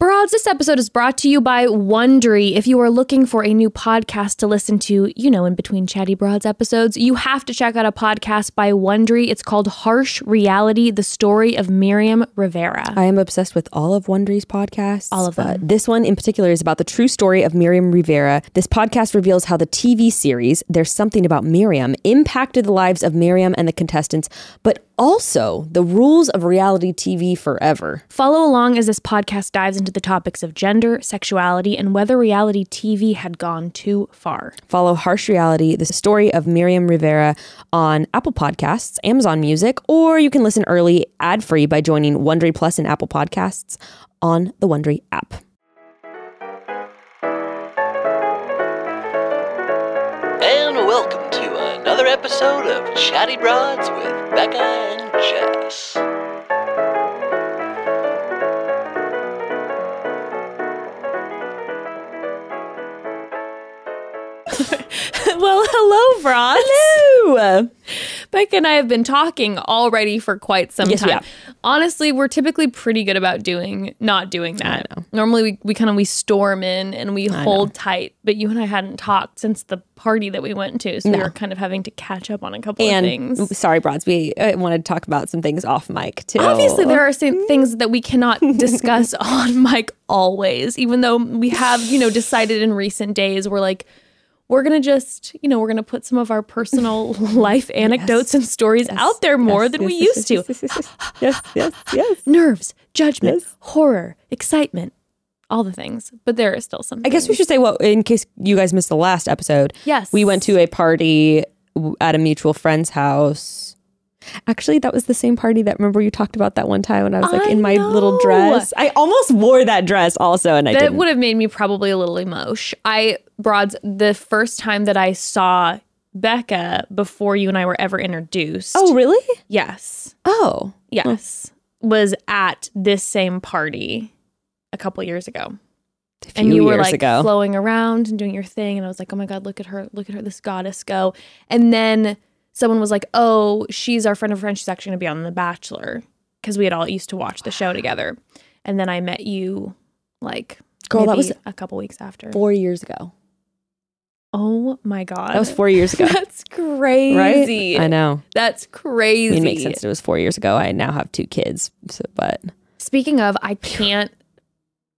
Broads, this episode is brought to you by Wondery. If you are looking for a new podcast to listen to, you know, in between Chatty Broads episodes, you have to check out a podcast by Wondery. It's called Harsh Reality The Story of Miriam Rivera. I am obsessed with all of Wondery's podcasts. All of them. but This one in particular is about the true story of Miriam Rivera. This podcast reveals how the TV series There's Something About Miriam impacted the lives of Miriam and the contestants, but also the rules of reality TV forever. Follow along as this podcast dives into the topics of gender, sexuality, and whether reality TV had gone too far. Follow Harsh Reality, the story of Miriam Rivera on Apple Podcasts, Amazon Music, or you can listen early ad free by joining Wondery Plus and Apple Podcasts on the Wondery app. And welcome to another episode of Chatty Broads with Becca and Jess. well, hello, Broads. Hello. Becca and I have been talking already for quite some Yes, time. have. Honestly, we're typically pretty good about doing not doing that. Normally, we, we kind of we storm in and we hold tight. But you and I hadn't talked since the party that we went to, so we No. were kind of having to catch up on a couple of things. sorry, Broads, we uh, want to talk about some things off mic too. Obviously, there are some things that we cannot discuss on mic always, even though we have, you know, decided in recent days we're like, we're going to just, you know, we're going to put some of our personal life anecdotes and stories out there more than we used to. yes, yes, yes. Nerves, judgment, Yes. horror, excitement, all the things. But there are still some. I guess we should say well, in case you guys missed the last episode. Yes. we went to a party at a mutual friend's house. Actually, that was the same party that remember you talked about that one time when I was like I in my little dress. I almost wore that dress also, and I That didn't. would have made me probably a little emotion. I broads the first time that I saw Becca before you and I were ever introduced. oh, really? yes. Oh, Yes. Was at this same party a couple years ago. a and you were like ago. flowing around and doing your thing. And I was like, oh my God, look at her. Look at her, this goddess go. And then someone was like, oh, she's our friend of a friend. She's actually going to be on The Bachelor because we had all used to watch the show together. And then I met you like Girl, that was a couple weeks after. four years ago. Oh my God. That was four years ago, That's crazy. right? I know. That's I crazy. mean, it makes sense. It was four years ago. I now have two kids, so, but Speaking of, I can't.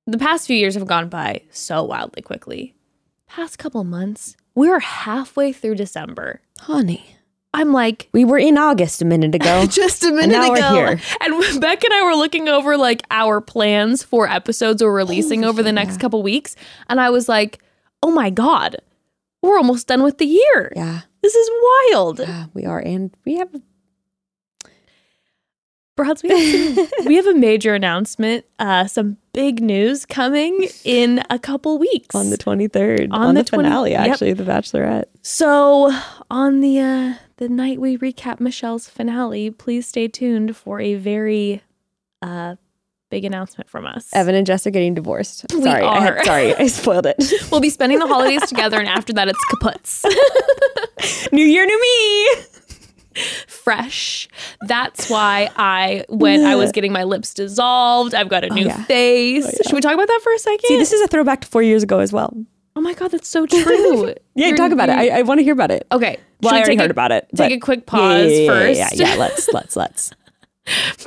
The past few years have gone by so wildly quickly. Past couple months, we're halfway through December. honey, I'm like, we were in August a minute ago. just a minute we're ago. And Beck and I were looking over like our plans for episodes we're releasing Holy over the next couple weeks. And I was like, oh my God, we're almost done with the year. yeah, This is wild. yeah, we are, and we have Broads, we have, some, we have a major announcement, uh, some big news coming in a couple weeks. on the twenty third On on, the the, 20 finale. yep. Actually, the Bachelorette. So on the uh, the night we recap Michelle's finale, please stay tuned for a very uh, big announcement from us. Evan and Jess are getting divorced. We sorry, I had- are. sorry, I spoiled it. We'll be spending the holidays together, and after that, it's kaputs. new year, new me. Fresh. That's why I when I was getting my lips dissolved, I've got a new yeah. face. Should we talk about that for a second? See, this is a throwback to four years ago as well. Oh my god, that's so true. Yeah, You're- talk about it. I, I want to hear about it. okay. Well, should I already take a- heard about it. Take a quick pause yeah, yeah, first. Yeah, yeah, yeah. Let's let's let's.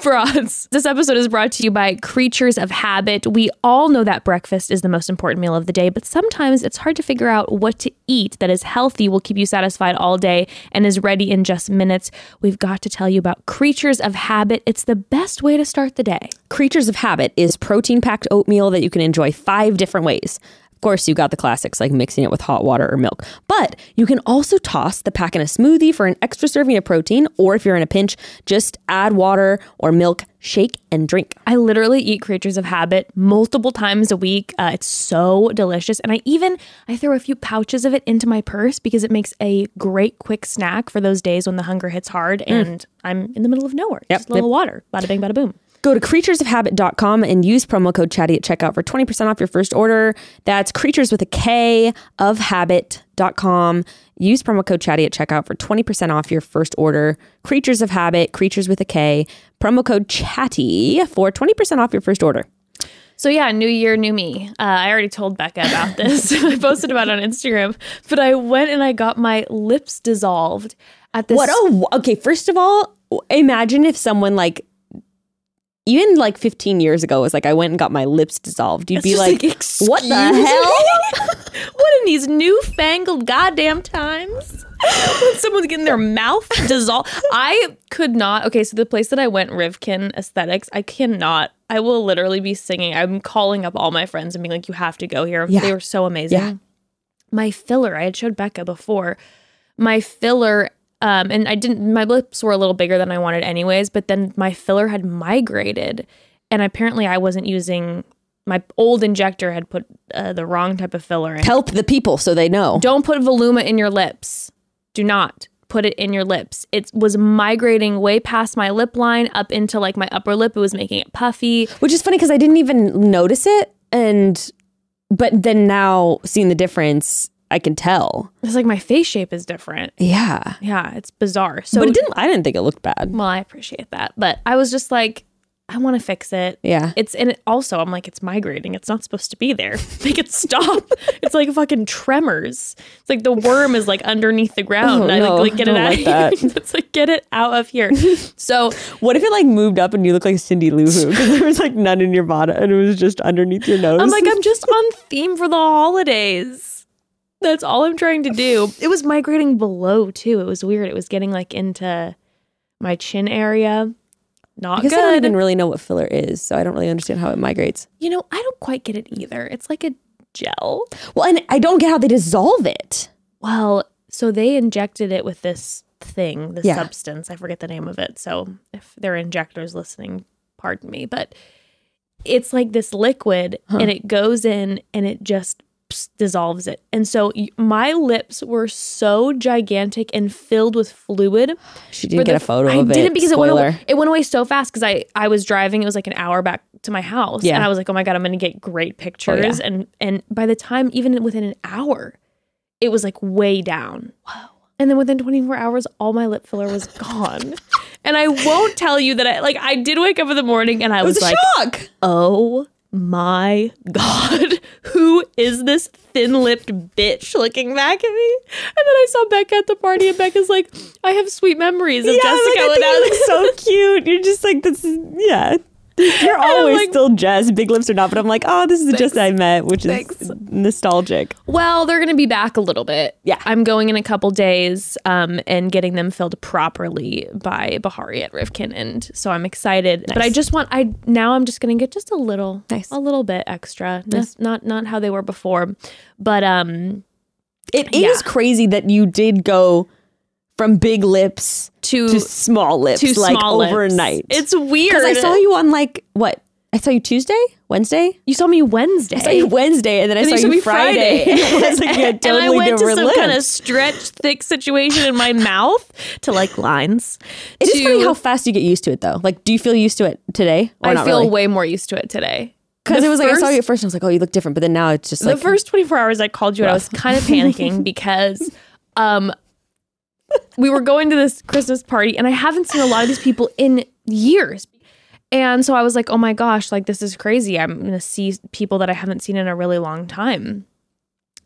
Broads. This episode is brought to you by Creatures of Habit. We all know that breakfast is the most important meal of the day, but sometimes it's hard to figure out what to eat that is healthy, will keep you satisfied all day, and is ready in just minutes. We've got to tell you about Creatures of Habit. It's the best way to start the day. Creatures of Habit is protein packed oatmeal that you can enjoy five different ways. Of course, you got the classics like mixing it with hot water or milk, but you can also toss the pack in a smoothie for an extra serving of protein, or if you're in a pinch, just add water or milk, shake, and drink. I literally eat Creatures of Habit multiple times a week. Uh, it's so delicious, and I even I throw a few pouches of it into my purse because it makes a great quick snack for those days when the hunger hits hard and I'm in the middle of nowhere. Yep, Just a little water, bada bing, bada boom. Go to creaturesofhabit.com and use promo code chatty at checkout for 20% off your first order. That's creatures with a K of habit.com. Use promo code chatty at checkout for 20% off your first order. Creatures of Habit, creatures with a K. Promo code chatty for 20% off your first order. So yeah, new year, new me. Uh, I already told Becca about this. I posted about it on Instagram, but I went and I got my lips dissolved at this. What? Oh, okay. First of all, imagine if someone like, even like 15 years ago, was like, I went and got my lips dissolved. You'd be like, like, what the "Excuse hell? what in these newfangled goddamn times? when someone's getting their mouth dissolved. I could not. Okay, so the place that I went, Rivkin Aesthetics, I cannot. I will literally be singing. I'm calling up all my friends and being like, "You have to go here." Yeah. They were so amazing. Yeah. My filler, I had showed Becca before. My filler, um, and I didn't. My lips were a little bigger than I wanted, anyways. But then my filler had migrated, and apparently I wasn't using. My old injector had put uh, the wrong type of filler in. Help the people so they know. Don't put Voluma in your lips. Do not put it in your lips. It was migrating way past my lip line up into like my upper lip. It was making it puffy. Which is funny because I didn't even notice it. And, but then now seeing the difference, I can tell. It's like my face shape is different. Yeah. Yeah, it's bizarre. So, but it didn't, I didn't think it looked bad. well, I appreciate that. But I was just like, I want to fix it. Yeah. It's and it also I'm like it's migrating. It's not supposed to be there. Make it stop. it's like fucking tremors. It's like the worm is like underneath the ground. Oh, I no, like, like get it out. like of that. here. it's like get it out of here. So What if it like moved up and you look like Cindy Lou Who? Because there was like none in your bottom and it was just underneath your nose. I'm like, I'm just on theme for the holidays. That's all I'm trying to do. It was migrating below too. It was weird. It was getting like into my chin area. Not I guess I don't even really know what filler is, so I don't really understand how it migrates. you know, I don't quite get it either. It's like a gel. Well, and I don't get how they dissolve it. Well, so they injected it with this thing, this Yeah. substance. I forget the name of it. So if there are injectors listening, pardon me. But it's like this liquid and it goes in and it just pss, dissolves it. And so my lips were so gigantic and filled with fluid. She didn't get a photo I of it. I didn't because it went, away, it went away so fast because I, I was driving. It was like an hour back to my house. Yeah. Oh, And I was like, oh my God, I'm going to get great pictures. Oh, and, and by the time, even within an hour, it was like way down. Wow. And then within 24 hours, all my lip filler was gone. and I won't tell you that I like I did wake up in the morning and I It was was, a like, shock. oh my God, who is this thin lipped bitch looking back at me? And then I saw Becca at the party, and Becca's like, I have sweet memories of Yeah, Jessica like, I think without you look so cute. You're just like this. Is, yeah, you're always like- still Jess, big lips or not. But I'm like, oh, this is the Jess I met, which is nostalgic. Well, they're going to be back a little bit. Yeah. I'm going in a couple days um, and getting them filled properly by Bahari at Rivkin. And so I'm excited. But I just want, I now I'm just going to get just a little, Nice. a little bit extra. Not, not, not how they were before. But um, It is Yeah. crazy that you did go from big lips to, to small lips to like small lips. overnight. It's weird. because I saw you on like what? I saw you Tuesday, Wednesday. You saw me Wednesday. I saw you Wednesday, and then I And saw you saw you me Friday. I was like, yeah, and I went to some kind of lips. stretched, thick situation in my mouth to like lines. It is to- funny how fast you get used to it, though. Like, do you feel used to it today? Or I feel really? way more used to it today. Because it was like I saw you at first, and I was like, "Oh, you look different," but then now it's just like the first 24 hours I called you and I was kind of panicking because um we were going to this Christmas party and I haven't seen a lot of these people in years. And so I was like, "Oh my gosh, like this is crazy. I'm going to see people that I haven't seen in a really long time."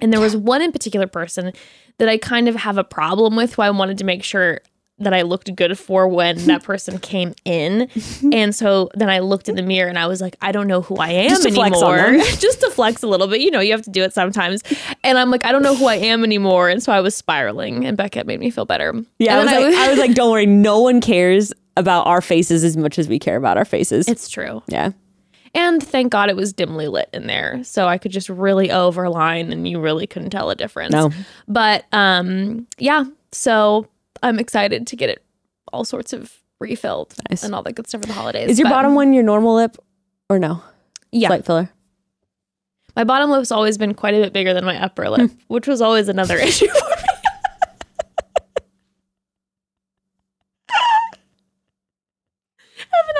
And there was one in particular person that I kind of have a problem with who I wanted to make sure that I looked good for when that person came in. And so then I looked in the mirror and I was like, I don't know who I am Just to flex on anymore. Just to flex a little bit. You know, you have to do it sometimes. And I'm like, I don't know who I am anymore. And so I was spiraling and Becca made me feel better. yeah. I was, like, I was like, "Don't worry, no one cares about our faces as much as we care about our faces." it's true. yeah, And thank God it was dimly lit in there. So I could just really overline and you really couldn't tell a difference. No. But um yeah, so I'm excited to get it all sorts of refilled Nice. and all that good stuff for the holidays. is your But, bottom one your normal lip or no? Yeah. Slight filler. my bottom lip's always been quite a bit bigger than my upper lip, hmm. which was always another issue for me. Evan,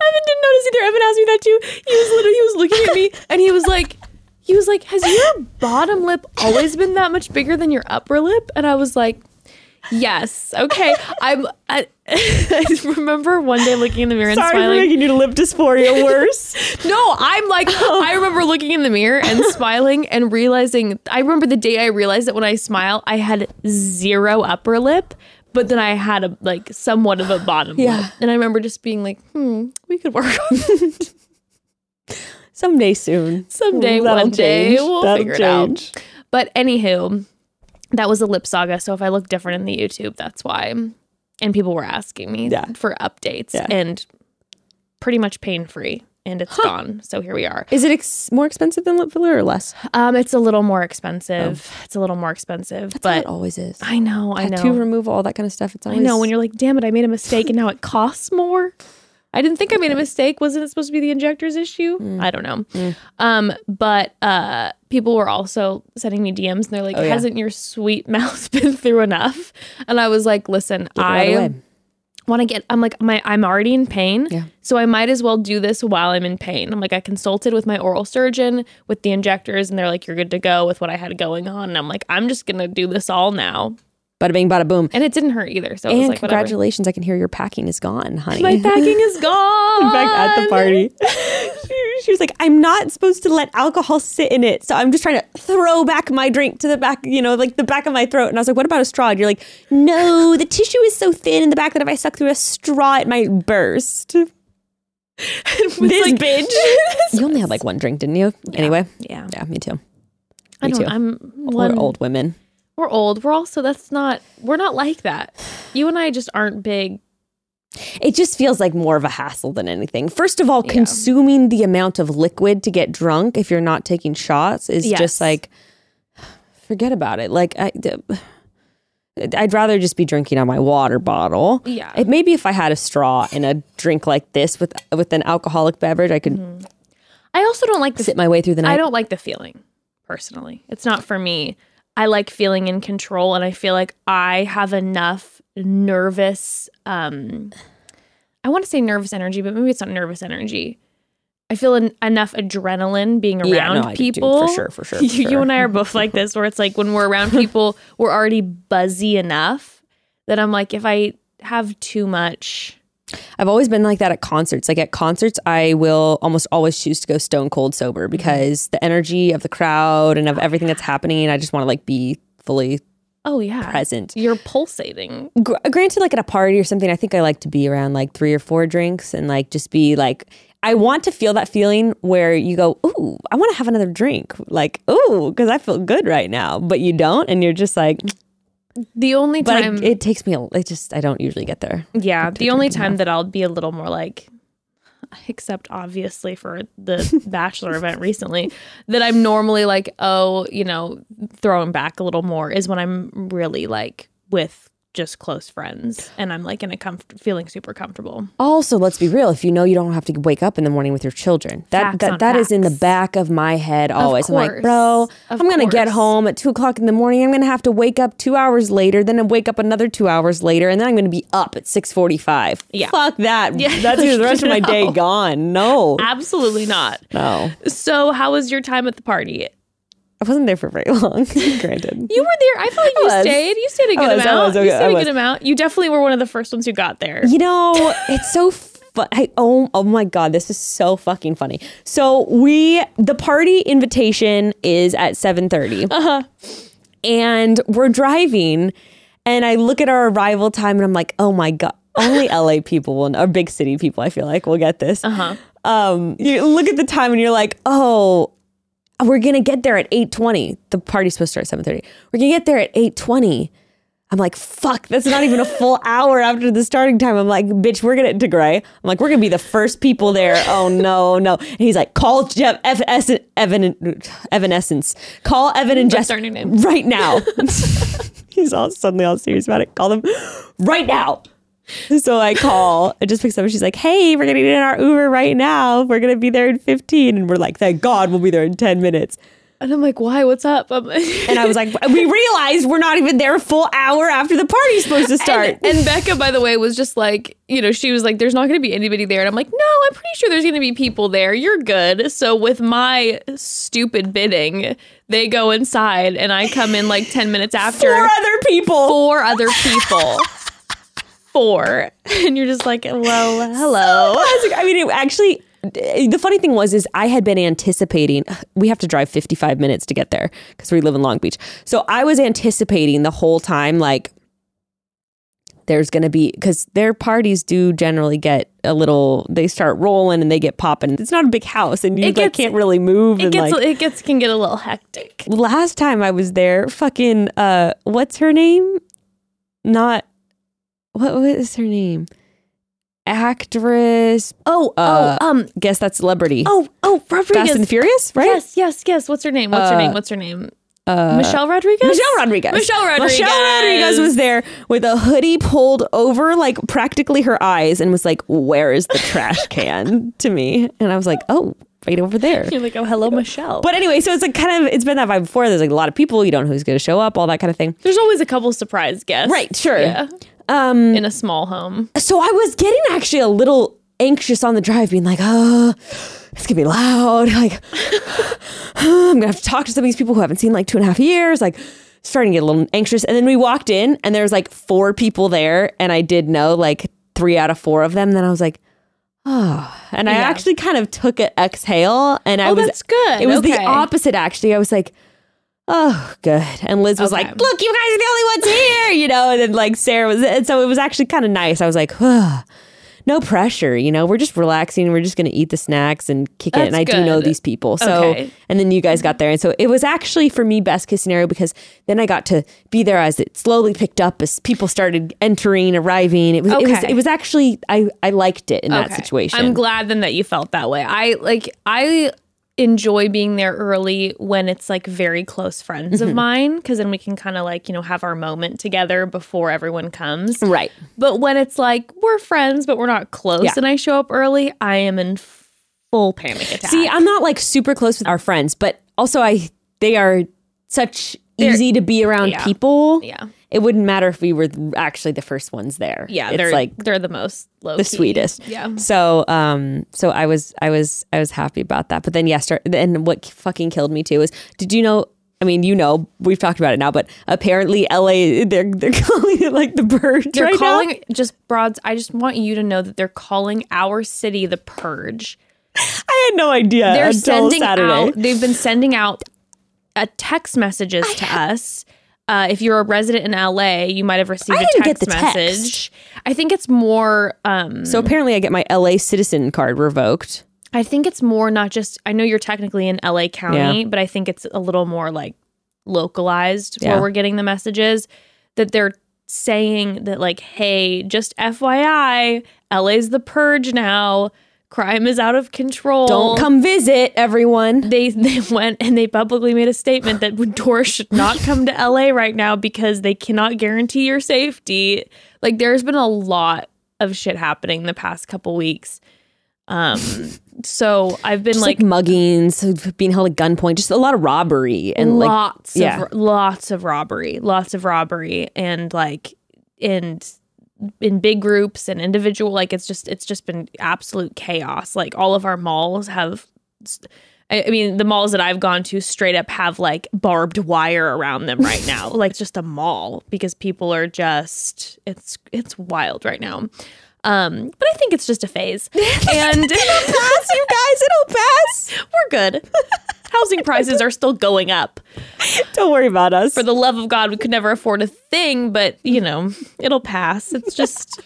Evan didn't notice either. Evan asked me that too. He was literally he was looking at me and he was like, he was like, "Has your bottom lip always been that much bigger than your upper lip?" And I was like, Yes. Okay. I'm. I, I remember one day looking in the mirror and Sorry for smiling. making you lip dysphoria worse. No, I'm like, I remember looking in the mirror and smiling and realizing. I remember the day I realized that when I smile, I had zero upper lip, but then I had a like somewhat of a bottom Yeah. lip. And I remember just being like, hmm, we could work on it Someday soon. someday, That'll one day. change. We'll That'll figure change. it out. But anywho, that was a lip saga. So if I look different in the YouTube, that's why. And people were asking me Yeah. for updates Yeah. and pretty much pain free. And it's gone. So here we are. Is it ex- more expensive than lip filler or less? Um, it's a little more expensive. It's a little more expensive, That's but it always is. I know, I Tattoo know, removal, all that kind of stuff. It's always... I know. When you're like, damn it, I made a mistake, and now it costs more. I didn't think I made a mistake. Wasn't it supposed to be the injector's issue? Mm. I don't know. Um, but uh, people were also sending me DMs, and they're like, Oh, yeah. "Hasn't your sweet mouth been through enough?" And I was like, "Listen, Get it out of the I." want to get i'm like my i'm already in pain Yeah. so i might as well do this while i'm in pain i'm like i consulted with my oral surgeon with the injectors and they're like you're good to go with what i had going on and i'm like i'm just gonna do this all now Bada bing, bada boom. and it didn't hurt either so it was And like whatever. congratulations, I can hear your packing is gone, honey. my packing is gone In fact, at the party, she, she was like, "I'm not supposed to let alcohol sit in it, so I'm just trying to throw back my drink to the back, you know, like the back of my throat." And I was like, "What about a straw?" And you're like, "No, the tissue is so thin in the back that if I suck through a straw, it might burst." This like- bitch. you only had like one drink, didn't you? Anyway, yeah yeah, me too. i Me don't too. i'm We're old women. We're old we're also that's not we're not like that you and i just aren't big It just feels like more of a hassle than anything. First of all, Yeah. consuming the amount of liquid to get drunk if you're not taking shots is Yes. just like forget about it. Like I I'd rather just be drinking on my water bottle. Yeah. It, maybe if I had a straw in a drink like this with with an alcoholic beverage, I could mm-hmm. i also don't like the sit my way through the night. I don't like the feeling personally. It's not for me. I like feeling in control and I feel like I have enough nervous um I want to say nervous energy, but maybe it's not nervous energy. I feel en- enough adrenaline being around Yeah, no, people. for sure, for sure, for you, you sure. and I are both like this, where it's like when we're around people, we're already buzzy enough that I'm like, if I have too much, I've always been like that at concerts. Like at concerts, I will almost always choose to go stone cold sober Mm-hmm. because the energy of the crowd and of everything that's happening, I just want to like be fully oh yeah, present. you're pulsating. Gr- granted, like at a party or something, I think I like to be around like three or four drinks and like just be like, I want to feel that feeling where you go, ooh, I want to have another drink. Like, ooh, because I feel good right now. But you don't. And you're just like, The only but I- time it takes me, a, it just, I don't usually get there. Yeah, the only time that I'll be a little more like, except obviously for the bachelor event recently, that I'm normally like, oh, you know, throwing back a little more is when I'm really like with just close friends and I'm like in a comfort, feeling super comfortable. Also, let's be real. If you know you don't have to wake up in the morning with your children, that Facts that, that is in the back of my head always. I'm like, bro, Of I'm gonna get home at two o'clock in the morning. I'm gonna have to wake up two hours later, then I wake up another two hours later, and then I'm gonna be up at six forty-five. Yeah. fuck that. Yeah. That's the rest of my day gone. No, Absolutely not. no, So, how was your time at the party? I wasn't there for very long. granted, You were there. I feel like you stayed. You stayed a good was, amount. was, you stayed a good amount. You definitely were one of the first ones who got there. You know, it's so fun. I, oh, oh my god, this is so fucking funny. So we the party invitation is at 7.30. Uh-huh. and we're driving, and I look at our arrival time, and I'm like, oh my god, only LA people will, or big city people, I feel like will get this. Uh-huh. Um, you look at the time, and you're like, oh. We're gonna get there at 8:20. The party's supposed to start at 7:30. We're gonna get there at 8:20. I'm like, fuck, that's not even a full hour after the starting time. I'm like, bitch, we're gonna to Gray. I'm like, we're gonna be the first people there. Oh no, no. And he's like, call Jeff F- S- Evan Evanescence. Call Evan and Jess start new names. right now. he's all suddenly all serious about it. Call them right now. So I call, it just picks up and she's like, Hey, we're gonna get in our Uber right now. We're gonna be there in 15. And we're like, Thank God we'll be there in 10 minutes. And I'm like, why? What's up? I'm- And I was like, we realized we're not even there a full hour after the party's supposed to start. And, and Becca, by the way, was just like, you know, she was like, there's not going to be anybody there. And I'm like, no, I'm pretty sure there's going to be people there. You're good. So with my stupid bidding, they go inside and I come in like 10 minutes after. Four other people. Four other people. Four. And you're just like, well, hello. Classic. I mean, it actually, the funny thing was, is I had been anticipating. We have to drive 55 minutes to get there because we live in Long Beach. So I was anticipating the whole time, like, there's going to be, because their parties do generally get a little, they start rolling and they get popping. It's not a big house and you It like, can't really move. It gets, like, it gets, can get a little hectic. last time I was there, fucking, uh, what's her name? Not, what was her name? Actress. Oh, Uh, oh, um, Guess that's celebrity. oh, oh, Rodriguez. Fast and Furious, right? Yes, yes, yes. What's her name? What's her Uh, name? What's her name? Uh, Michelle Rodriguez? Michelle Rodriguez. Michelle Rodriguez. Michelle Rodriguez was there with a hoodie pulled over like practically her eyes and was like, "Where is the trash can?" to me, and I was like, "Oh, right over there." You're like, oh, hello, Michelle. But anyway, so it's like kind of it's been that vibe before. There's like a lot of people. You don't know who's going to show up, all that kind of thing. There's always a couple surprise guests. Right, sure. Yeah. Um, In a small home. so I was getting actually a little anxious on the drive, being like, "Oh, it's gonna be loud. Like, I'm gonna have to talk to some of these people who I haven't seen like two and a half years. Like, starting to get a little anxious." And then we walked in, and there's like four people there, and I did know like three out of four of them. Then I was like. Oh, and I Yeah. actually kind of took an exhale, and I Oh, was that's good. It was the opposite, actually. I was like, "Oh, good," and Liz was Okay. like, "Look, you guys are the only ones here," you know. And then like Sarah was, and so it was actually kind of nice. I was like, "Huh." no pressure, you know, we're just relaxing. We're just going to eat the snacks and kick it. And I That's do know these people. So, Okay. and then you guys got there. And so it was actually for me best case scenario because then I got to be there as it slowly picked up as people started entering, arriving. It was, it was, it was actually, I, I liked it in that situation. I'm glad then that you felt that way. I like I enjoy being there early when it's like very close friends Mm-hmm. of mine because then we can kind of like, you know, have our moment together before everyone comes. Right. But when it's like we're friends but we're not close Yeah. and I show up early, I am in full panic attack. See, I'm not like super close with our friends, but also I, they are such They're- easy to be around yeah. people. yeah. It wouldn't matter if we were actually the first ones there. Yeah, it's they're like they're the most low the sweetest. Yeah. So um so I was I was I was happy about that. But then yes, start, and what fucking killed me too is did you know I mean, you know, we've talked about it now, but apparently LA they're they're calling it like the purge They're right now. calling just broads. I just want you to know that they're calling our city the purge. I had no idea They're until sending Saturday. out. They've been sending out uh, text messages to us. Uh, if you're a resident in LA, you might have received I a didn't text get the text. message. I think it's more. Um, so apparently I get my LA citizen card revoked. I think it's more not just. I know you're technically in LA County, Yeah. but I think it's a little more like localized Yeah. where we're getting the messages that they're saying that like, hey, just FYI, LA's the purge now. Crime is out of control. Don't come visit everyone. They they went and they publicly made a statement that tourists should not come to LA right now because they cannot guarantee your safety. Like there's been a lot of shit happening the past couple weeks. Um so I've been like, like, muggings, being held at gunpoint, just a lot of robbery and like lots yeah. of lots of robbery, lots of robbery and like and in big groups and individual like it's just it's just been absolute chaos. Like all of our malls have I mean, the malls that I've gone to straight up have like barbed wire around them right now, like just a mall because people are just it's it's wild right now. Um, but I think it's just a phase, and it'll pass, you guys, it'll pass. we're good. Housing prices are still going up. Don't worry about us. For the love of God, we could never afford a thing, but you know, it'll pass. It's just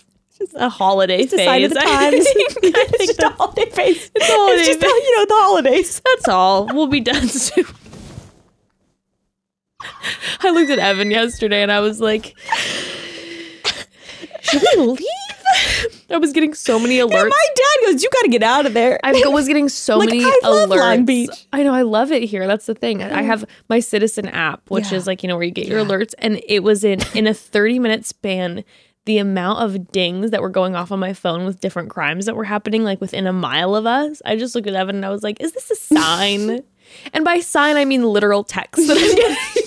a holiday a phase. sign the I times. think- it's just a holiday phase. It's, a holiday just, phase. you know, the holidays. That's all. We'll be done soon. I looked at Evan yesterday and I was like, should we leave? I was getting so many alerts. And my dad goes, "You got to get out of there." I was getting so Like, many I love alerts. Long Beach. I know I love it here. That's the thing. I mm. have my Citizen app, which Yeah. is like you know where you get your alerts, and it was in in a thirty minute span. The amount of dings that were going off on my phone with different crimes that were happening, like within a mile of us. I just looked at Evan and I was like, "Is this a sign?" And by sign, I mean literal text that I'm getting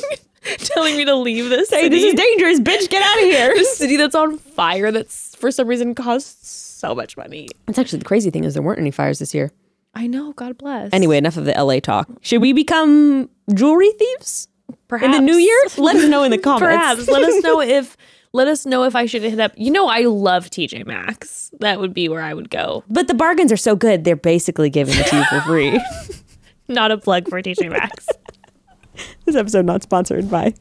telling me to leave this Hey, this is dangerous, bitch. Get out of here. this city that's on fire that's for some reason costs so much money. That's actually the crazy thing is there weren't any fires this year. I know, God bless. Anyway, enough of the LA talk. Should we become jewelry thieves perhaps in the new year? Let us know in the comments. Perhaps. Let us know if let us know if I should hit up. You know, I love TJ Maxx. That would be where I would go. But the bargains are so good, they're basically giving it to you for free. Not a plug for TJ Maxx. this episode not sponsored by.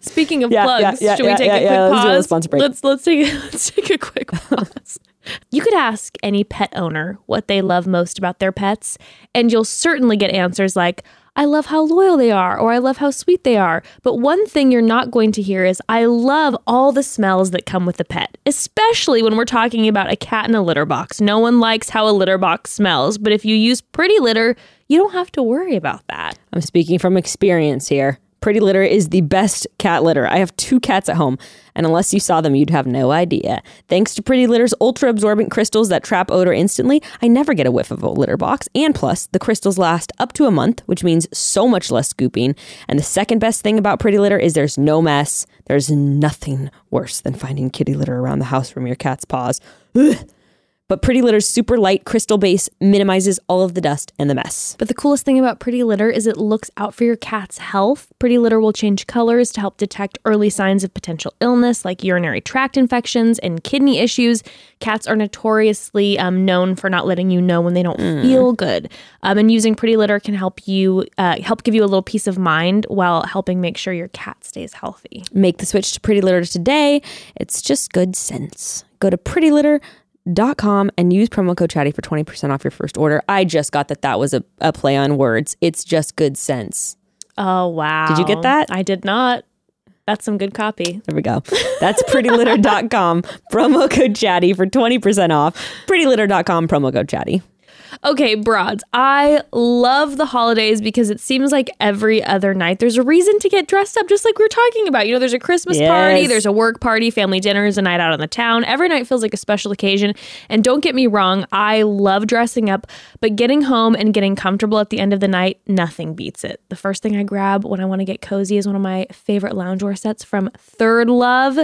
Speaking of Yeah, plugs, yeah, yeah, should we take a quick yeah, let's do a sponsor break. Let's let's take let's take a quick pause. you could ask any pet owner what they love most about their pets, and you'll certainly get answers like I love how loyal they are, or I love how sweet they are. But one thing you're not going to hear is I love all the smells that come with a pet, especially when we're talking about a cat in a litter box. No one likes how a litter box smells, but if you use Pretty Litter, you don't have to worry about that. I'm speaking from experience here. Pretty Litter is the best cat litter. I have two cats at home, and unless you saw them, you'd have no idea. Thanks to Pretty Litter's ultra absorbent crystals that trap odor instantly, I never get a whiff of a litter box. And plus, the crystals last up to a month, which means so much less scooping. And the second best thing about Pretty Litter is there's no mess. There's nothing worse than finding kitty litter around the house from your cat's paws. Ugh. But Pretty Litter's super light crystal base minimizes all of the dust and the mess. But the coolest thing about Pretty Litter is it looks out for your cat's health. Pretty Litter will change colors to help detect early signs of potential illness like urinary tract infections and kidney issues. Cats are notoriously um, known for not letting you know when they don't feel good. Um, and using Pretty Litter can help you uh, help give you a little peace of mind while helping make sure your cat stays healthy. Make the switch to Pretty Litter today. It's just good sense. Go to prettylitter.com and use promo code chatty for 20% off your first order. I just got that that was a, a play on words. It's just good sense. Oh wow! Did you get that? I did not. That's some good copy. There we go. That's prettylitter.com. promo code chatty for 20% off. Prettylitter.com, promo code chatty. Okay, broads. I love the holidays because it seems like every other night there's a reason to get dressed up, just like we are talking about. You know, there's a Christmas party, there's a work party, family dinners, a night out on the town. Every night feels like a special occasion. And don't get me wrong, I love dressing up, but getting home and getting comfortable at the end of the night, nothing beats it. The first thing I grab when I want to get cozy is one of my favorite loungewear sets from Third Love.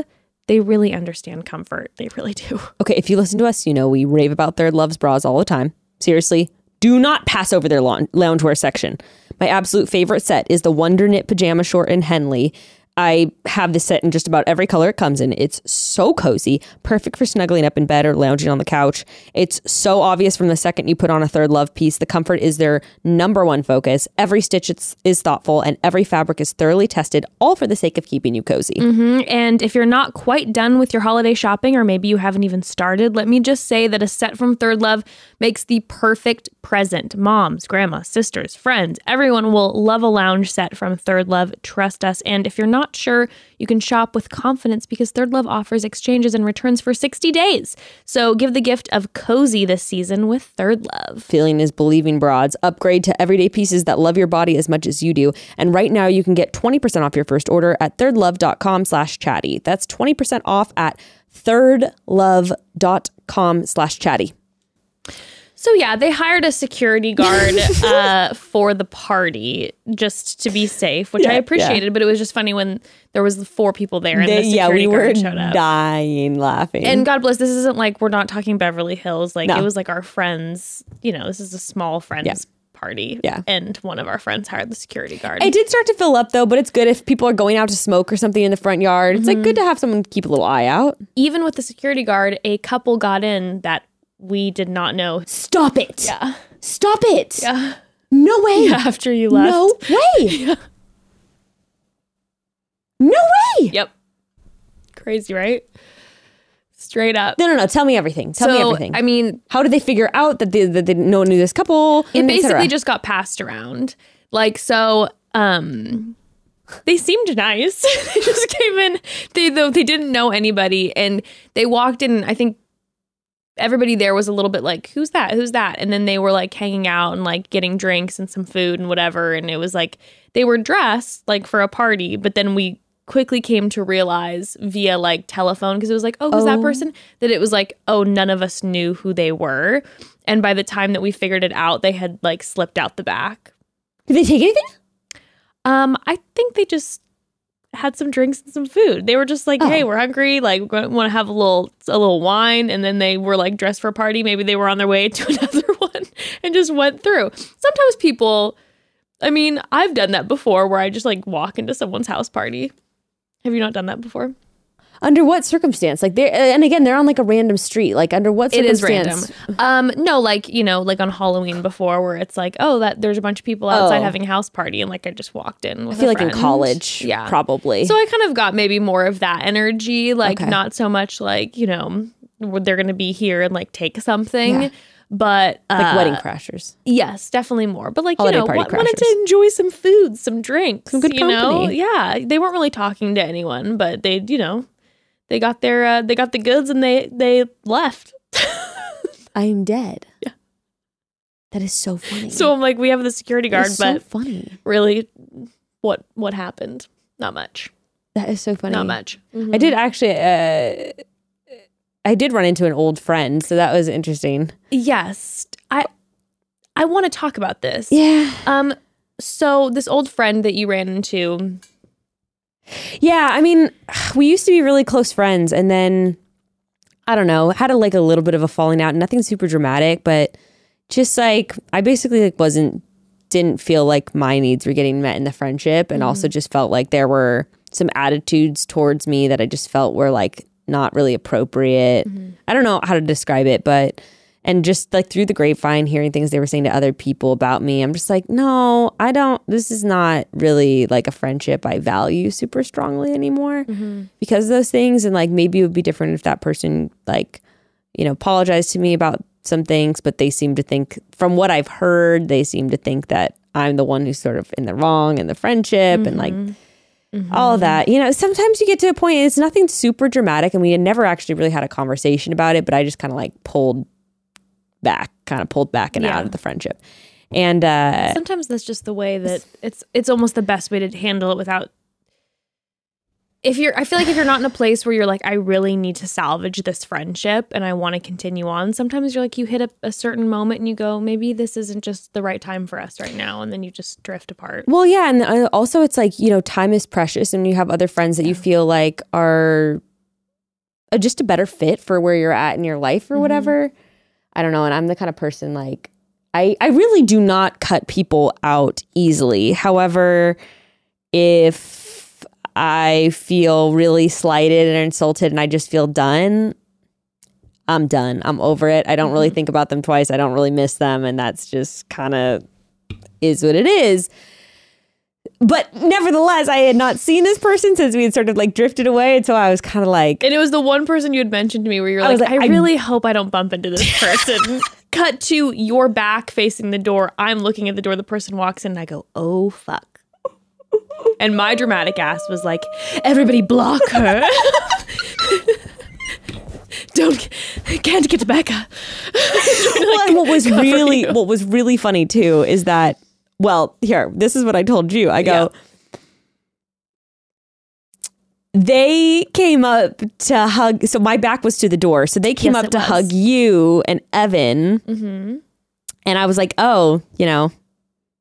They really understand comfort. They really do. Okay, if you listen to us, you know we rave about Third Love's bras all the time. Seriously, do not pass over their loungewear section. My absolute favorite set is the Wonder Knit Pajama Short in Henley. I have this set in just about every color it comes in. It's so cozy, perfect for snuggling up in bed or lounging on the couch. It's so obvious from the second you put on a Third Love piece. The comfort is their number one focus. Every stitch is, thoughtful and every fabric is thoroughly tested, all for the sake of keeping you cozy. Mm-hmm. And if you're not quite done with your holiday shopping, or maybe you haven't even started, let me just say that a set from Third Love makes the perfect present. Moms, grandma, sisters, friends, everyone will love a lounge set from Third Love. Trust us. And if you're not sure, you can shop with confidence because Third Love offers exchanges and returns for 60 days. So give the gift of cozy this season with Third Love. Feeling is believing broads. Upgrade to everyday pieces that love your body as much as you do. And right now you can get 20% off your first order at thirdlove.com slash chatty. That's 20% off at thirdlove.com slash chatty. So yeah, they hired a security guard uh, for the party just to be safe, which I Yeah, appreciated. But it was just funny when there was four people there and the They- yeah, security we were guard showed up. dying laughing. And God bless, this isn't like we're not talking Beverly Hills. Like No. it was like our friends. You know, this is a small friends Yeah. party. Yeah. and one of our friends hired the security guard. it did start to fill up though, but it's good if people are going out to smoke or something in the front yard. It's like good to have someone keep a little eye out. Even with the security guard, a couple got in that we did not know. Stop it. Yeah, Stop it. yeah. No way. After you left. No way. Yeah. No way. Yep. Crazy, right? Straight up. No, no, no. Tell me everything. Tell me everything. I mean, How did they figure out that they, that they no one knew this couple? it basically just got passed around. Like so, um, they seemed nice. they just came in. They though they didn't know anybody, and they walked in. I think everybody there was a little bit like, "Who's that? Who's that?" And then they were like hanging out and like getting drinks and some food and whatever. And it was like they were dressed like for a party, but then we quickly came to realize via like telephone because it was like oh who's that Oh. person that it was like oh none of us knew who they were and by the time that we figured it out they had like slipped out the back Did they take anything? Um, I think they just had some drinks and some food. They were just like, oh. "Hey, Oh. we're hungry. Like, want to have a little a little wine." And then they were like dressed for a party. Maybe they were on their way to another one and just went through. Sometimes people, I mean, I've done that before, where I just like walk into someone's house party. Have you not done that before? Under what circumstance? Like they're and again, they're on like a random street. Like under what It circumstance? is random. Um, no, like you know, like on Halloween before, where it's like, oh, that there's a bunch of people outside Oh. having a house party, and like I just walked in. I feel like in college, yeah. probably. So I kind of got maybe more of that energy, like Okay. not so much like you know they're going to be here and like take something, Yeah. but uh, like wedding crashers. Yes, definitely more. But like Holiday you know, wa- wanted to enjoy some food, some drinks, Some good you know? company. Yeah, they weren't really talking to anyone, but they, you know, they got their uh, they got the goods and they they left. I am dead. Yeah. That is so funny. So I'm like, we have the security guard, is so but funny. really, what what happened? Not much. That is so funny. Not much. I did actually. Uh, I did run into an old friend, so that was interesting. Yes, I I want to talk about this. Yeah, Um. So this old friend that you ran into, yeah. I mean, we used to be really close friends, and then I don't know, had a like a little bit of a falling out. Nothing super dramatic, but just like I basically like wasn't didn't feel like my needs were getting met in the friendship, and also mm-hmm. just felt like there were some attitudes towards me that I just felt were like not really appropriate. Mm-hmm. I don't know how to describe it, but and just like through the grapevine, hearing things they were saying to other people about me, I'm just like, no, I don't. This is not really like a friendship I value super strongly anymore mm-hmm. because of those things. And like maybe it would be different if that person like, you know, apologized to me about some things, but they seem to think, from what I've heard, they seem to think that I'm the one who's sort of in the wrong in the friendship and like mm-hmm. all of mm-hmm. that. You know, sometimes you get to a point, it's nothing super dramatic, and we had never actually really had a conversation about it, but I just kind of like pulled back, kind of pulled back and Yeah. out of the friendship. And uh, sometimes that's just the way that it's it's almost the best way to handle it without if you're i feel like if you're not in a place where you're like i really need to salvage this friendship and i want to continue on sometimes you're like you hit a, a certain moment and you go maybe this isn't just the right time for us right now and then you just drift apart Well, yeah, and uh, also it's like you know, time is precious, and you have other friends that you feel like are uh, just a better fit for where you're at in your life or whatever. I don't know, and I'm the kind of person like I I really do not cut people out easily. However, if I feel really slighted and insulted, and I just feel done. I'm done. I'm over it. I don't really mm-hmm. think about them twice. I don't really miss them. And that's just kind of is what it is but nevertheless, I had not seen this person since we had sort of like drifted away. And so I was kind of like, and it was the one person you had mentioned to me where you're like, like, I I- really hope I don't bump into this person. Cut to your back facing the door. I'm looking at the door. The person walks in, and I go, "Oh fuck!" And my dramatic ass was like, "Everybody block her! don't can't get to Becca." well, what was really what was really funny too is that well, here, this is what I told you. I go, they came up to hug. So my back was to the door. So they came Yes, up to was. hug you and Evan. Mm-hmm. And I was like, oh, you know,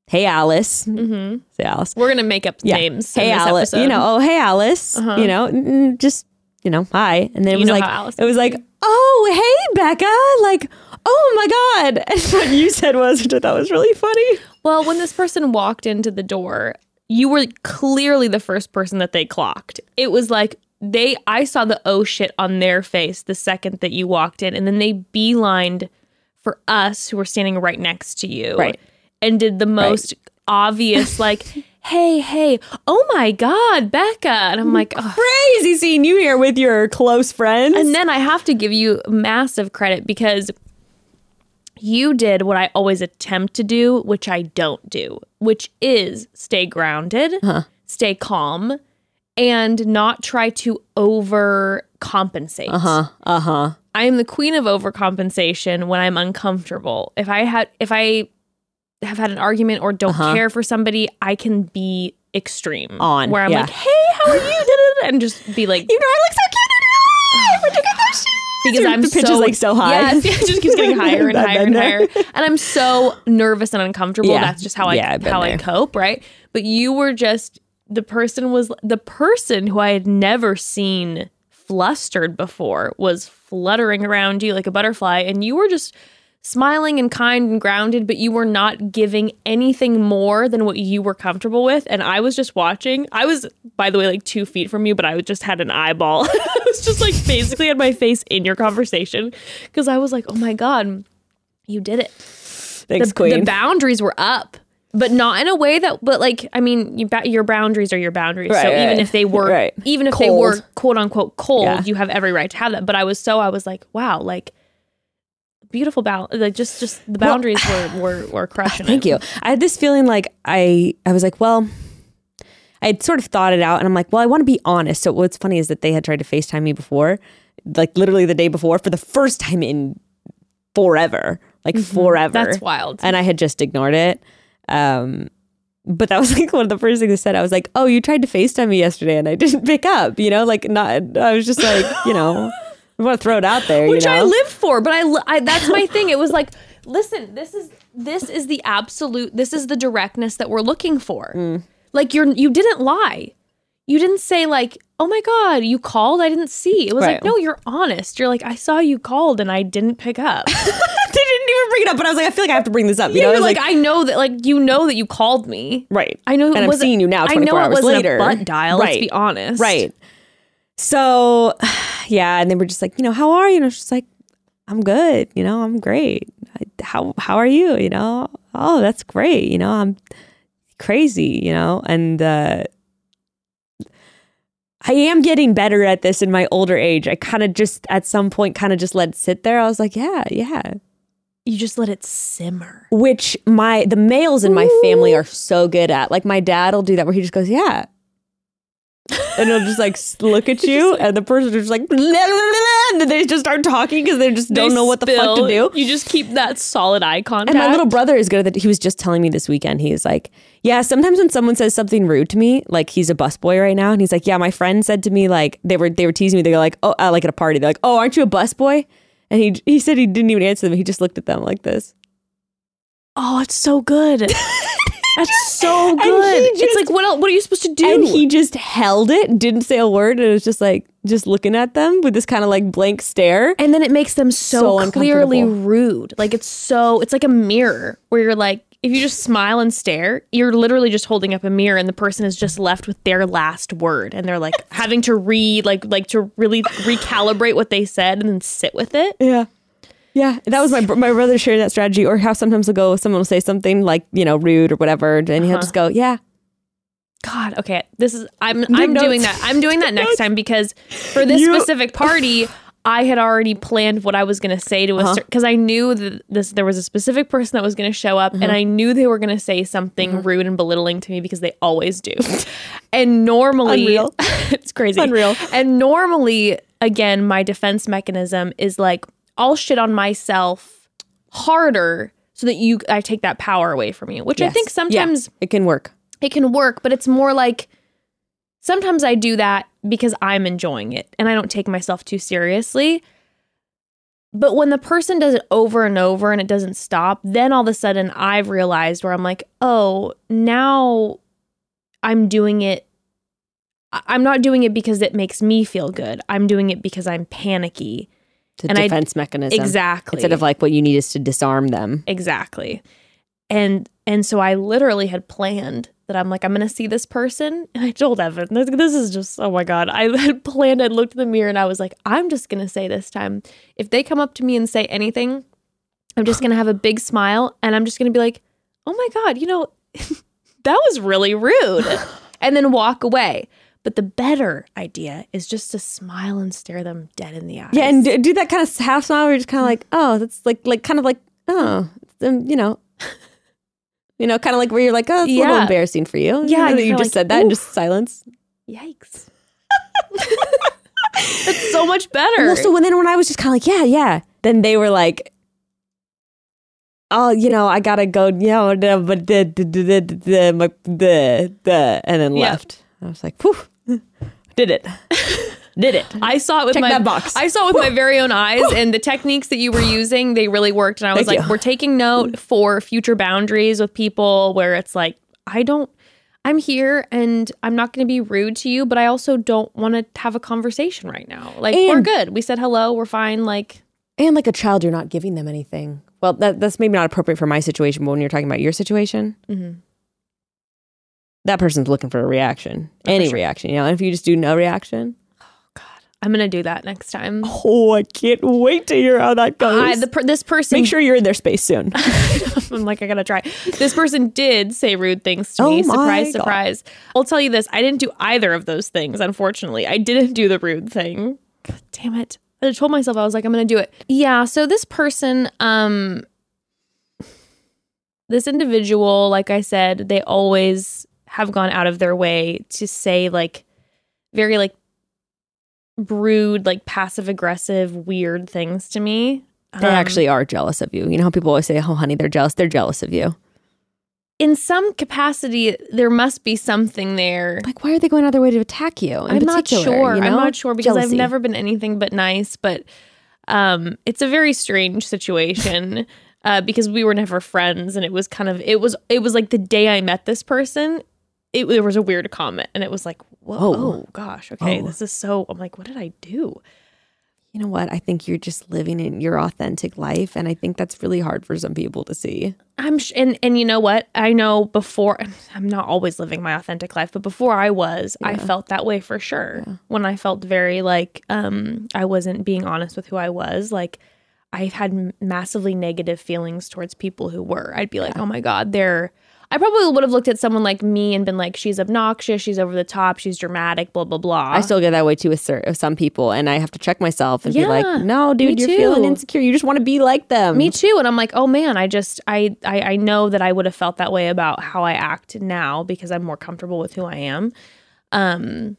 hey, Alice. Mm-hmm. Say Alice. We're gonna make up Yeah. names. Hey, Alice. You know, oh, hey, Alice. Uh-huh. You know, just, you know, hi. And then it You was like, Alice it was like, oh, hey, Becca. Like, oh my God. And what you said was, which I thought was really funny. Well, when this person walked into the door, you were clearly the first person that they clocked. It was like they I saw the oh shit on their face the second that you walked in, and then they beelined for us who were standing right next to you. Right. And did the most obvious like, hey, hey, oh my God, Becca. And I'm like, oh. Crazy seeing you here with your close friends. And then I have to give you massive credit because you did what I always attempt to do, which I don't do, which is stay grounded, stay calm, and not try to overcompensate. uh huh. Uh huh. I am the queen of overcompensation when I'm uncomfortable. If I had if I have had an argument or don't Uh-huh. care for somebody, I can be extreme. On, where I'm yeah. like, hey, how are you? And just be like, You know, I look so cute because I'm The pitch so is, like, so high. Yes, it just keeps getting higher and higher and higher, and I'm so nervous and uncomfortable. Yeah. That's just how I Yeah, how I cope, right? But you were just the person was the person who I had never seen flustered before was fluttering around you like a butterfly, and you were just smiling and kind and grounded, but you were not giving anything more than what you were comfortable with. And I was just watching. I was, by the way, like two feet from you, but I just had an eyeball. I was just like basically had my face in your conversation because I was like, oh my God, you did it. Thanks, the, Queen. the boundaries were up. But not in a way that, but like, I mean, you ba- your boundaries are your boundaries. so Right, even right. if they were, Right. even if they were quote unquote cold, Yeah. you have every right to have that. But I was so, I was like, wow, like beautiful balance. Like just, just the boundaries were, were, were crushing. Thank it. you. I had this feeling like I I was like, well, I had sort of thought it out and I'm like, well, I want to be honest. So what's funny is that they had tried to FaceTime me before, like literally the day before, for the first time in forever. Like forever. Mm-hmm. That's wild. And I had just ignored it. Um but that was like one of the first things I said. I was like, "Oh, you tried to FaceTime me yesterday, and I didn't pick up." You know, like not. I was just like, you know, I want to throw it out there. which you know? I live for. But I, I that's my thing. It was like, listen, this is this is the absolute. This is the directness that we're looking for. Mm. Like you're you didn't lie. You didn't say like, oh my god, you called. I didn't see. It was like, no, you're honest. You're like, I saw you called and I didn't pick up. they didn't even bring it up, but I was like, I feel like I have to bring this up. You yeah, know, you're was like, I know that. Like you know that you called me. right. I know. And I'm seeing you now. I 24 know it wasn't later. a butt dial. Right. Let's be honest. Right. So, yeah, and they were just like, you know, how are you? And I was just like, I'm good. You know, I'm great. How how are you? You know, oh, that's great. You know, I'm crazy. You know, and uh, I am getting better at this in my older age. I kind of just at some point kind of just let it sit there. I was like, yeah, yeah. You just let it simmer. Which my the males in my family are so good at. Like my dad will do that where he just goes, yeah. And he'll just like look at you, and the person is just like, and then they just start talking because they just don't They know what the fuck to do. You just keep that solid eye contact. And my little brother is good at that. He was just telling me this weekend. He's like, yeah, sometimes when someone says something rude to me, like he's a busboy right now, and he's like, yeah, my friend said to me like they were they were teasing me. They're like, oh, uh, like at a party, they're like, oh, aren't you a busboy? And he he said he didn't even answer them. He just looked at them like this. Oh, it's so good. That's so good. it's like what else, what are you supposed to do? And he just held it, didn't say a word, and it was just like just looking at them with this kind of like blank stare. and then it makes them so, So clearly rude. Like it's so it's like a mirror where you're like if you just smile and stare, you're literally just holding up a mirror and the person is just left with their last word and they're like having to read like like to really recalibrate what they said and then sit with it. Yeah. Yeah, that was my my brother sharing that strategy, or how sometimes he'll go, someone will say something like you know rude or whatever, and he'll just go, yeah, God, okay. This is I'm I'm doing that. I'm doing that next time because for this You- specific party, I had already planned what I was going to say to a Uh-huh. because I knew that this there was a specific person that was going to show up Uh-huh. and I knew they were going to say something rude and belittling to me because they always do. and normally it's crazy. Unreal. And normally again my defense mechanism is like I'll shit on myself harder so that you I take that power away from you, which I Yes. think Yeah, sometimes it can work. it can work, but it's more like sometimes I do that because I'm enjoying it and I don't take myself too seriously. But when the person does it over and over and it doesn't stop, then all of a sudden I've realized where I'm like, oh, now I'm doing it. I'm not doing it because it makes me feel good. I'm doing it because I'm panicky. It's a And I- defense mechanism. Exactly. Instead of like what you need is to disarm them. Exactly. And and so I literally had planned that I'm like I'm going to see this person and I told Evan this, this is just oh my god. I had planned I looked in the mirror and I was like I'm just going to say this time if they come up to me and say anything I'm just going to have a big smile and I'm just going to be like oh my god, you know that was really rude and then walk away. But the better idea is just to smile and stare them dead in the eyes. Yeah, and do, do that kind of half smile where you're just kind of like, oh, that's like like kind of like, oh, you know. You know, kind of like where you're like, oh, it's a little embarrassing for you. Yeah, you, know, you just like, said that and just silence. Yikes. That's so much better. Well, so when then when I was just kind of like, yeah, yeah, then they were like, oh, you know, I gotta go, you know, but the the the the the, my- the, the and then Yeah. left. I was like, whew, did it. Did it. I saw it with Check my that box. I saw it with my very own eyes, and the techniques that you were using, they really worked. And I was Thank like, you. we're taking note for future boundaries with people where it's like, I don't. I'm here and I'm not going to be rude to you, but I also don't want to have a conversation right now. Like we're good. We said hello. We're fine. Like And like a child, you're not giving them anything. Well, that, that's maybe not appropriate for my situation, but when you're talking about your situation, Mhm. That person's looking for a reaction, any sure. reaction. You know, and if you just do no reaction, Oh God. I'm going to do that next time. oh, I can't wait to hear how that goes. I, the, per- this person Make sure you're in their space soon. I'm like, I gotta try. This person did say rude things to Oh me. Surprise, God. surprise. I'll tell you this: I didn't do either of those things. Unfortunately, I didn't do the rude thing. God damn it! I told myself I was like, I'm gonna do it. Yeah. So this person, um, this individual, like I said, they always have gone out of their way to say like very like rude, like passive aggressive, weird things to me. they Um, actually are jealous of you. You know how people always say, "Oh, honey, they're jealous." They're jealous of you. in some capacity there must be something there Like, why are they going out of their way to attack you? i'm not sure you i'm not sure because i've never been anything but nice but um it's a very strange situation uh because we were never friends and it was kind of it was it was like the day i met this person it there was a weird comment and it was like whoa oh gosh okay Oh. this is so i'm like what did i do You know what? I think you're just living in your authentic life, and I think that's really hard for some people to see. I'm sh- and and you know what? I know before I'm not always living my authentic life, but before I was, I felt that way for sure. When I felt very like um I wasn't being honest with who I was, like I've had massively negative feelings towards people who were. I'd be like, "Oh my god, they're I probably would have looked at someone like me and been like, she's obnoxious, she's over the top, she's dramatic, blah blah blah. I still get that way too with, some people, and I have to check myself and be like, "No, dude, you're feeling insecure. You just want to be like them." Me too. And I'm like, oh man, I just I, I I know that I would have felt that way about how I act now because I'm more comfortable with who I am. Um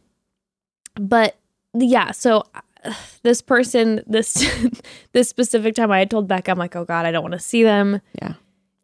but yeah, so uh, this person, this this specific time I had told Becca, I'm like, oh God, I don't want to see them. Yeah.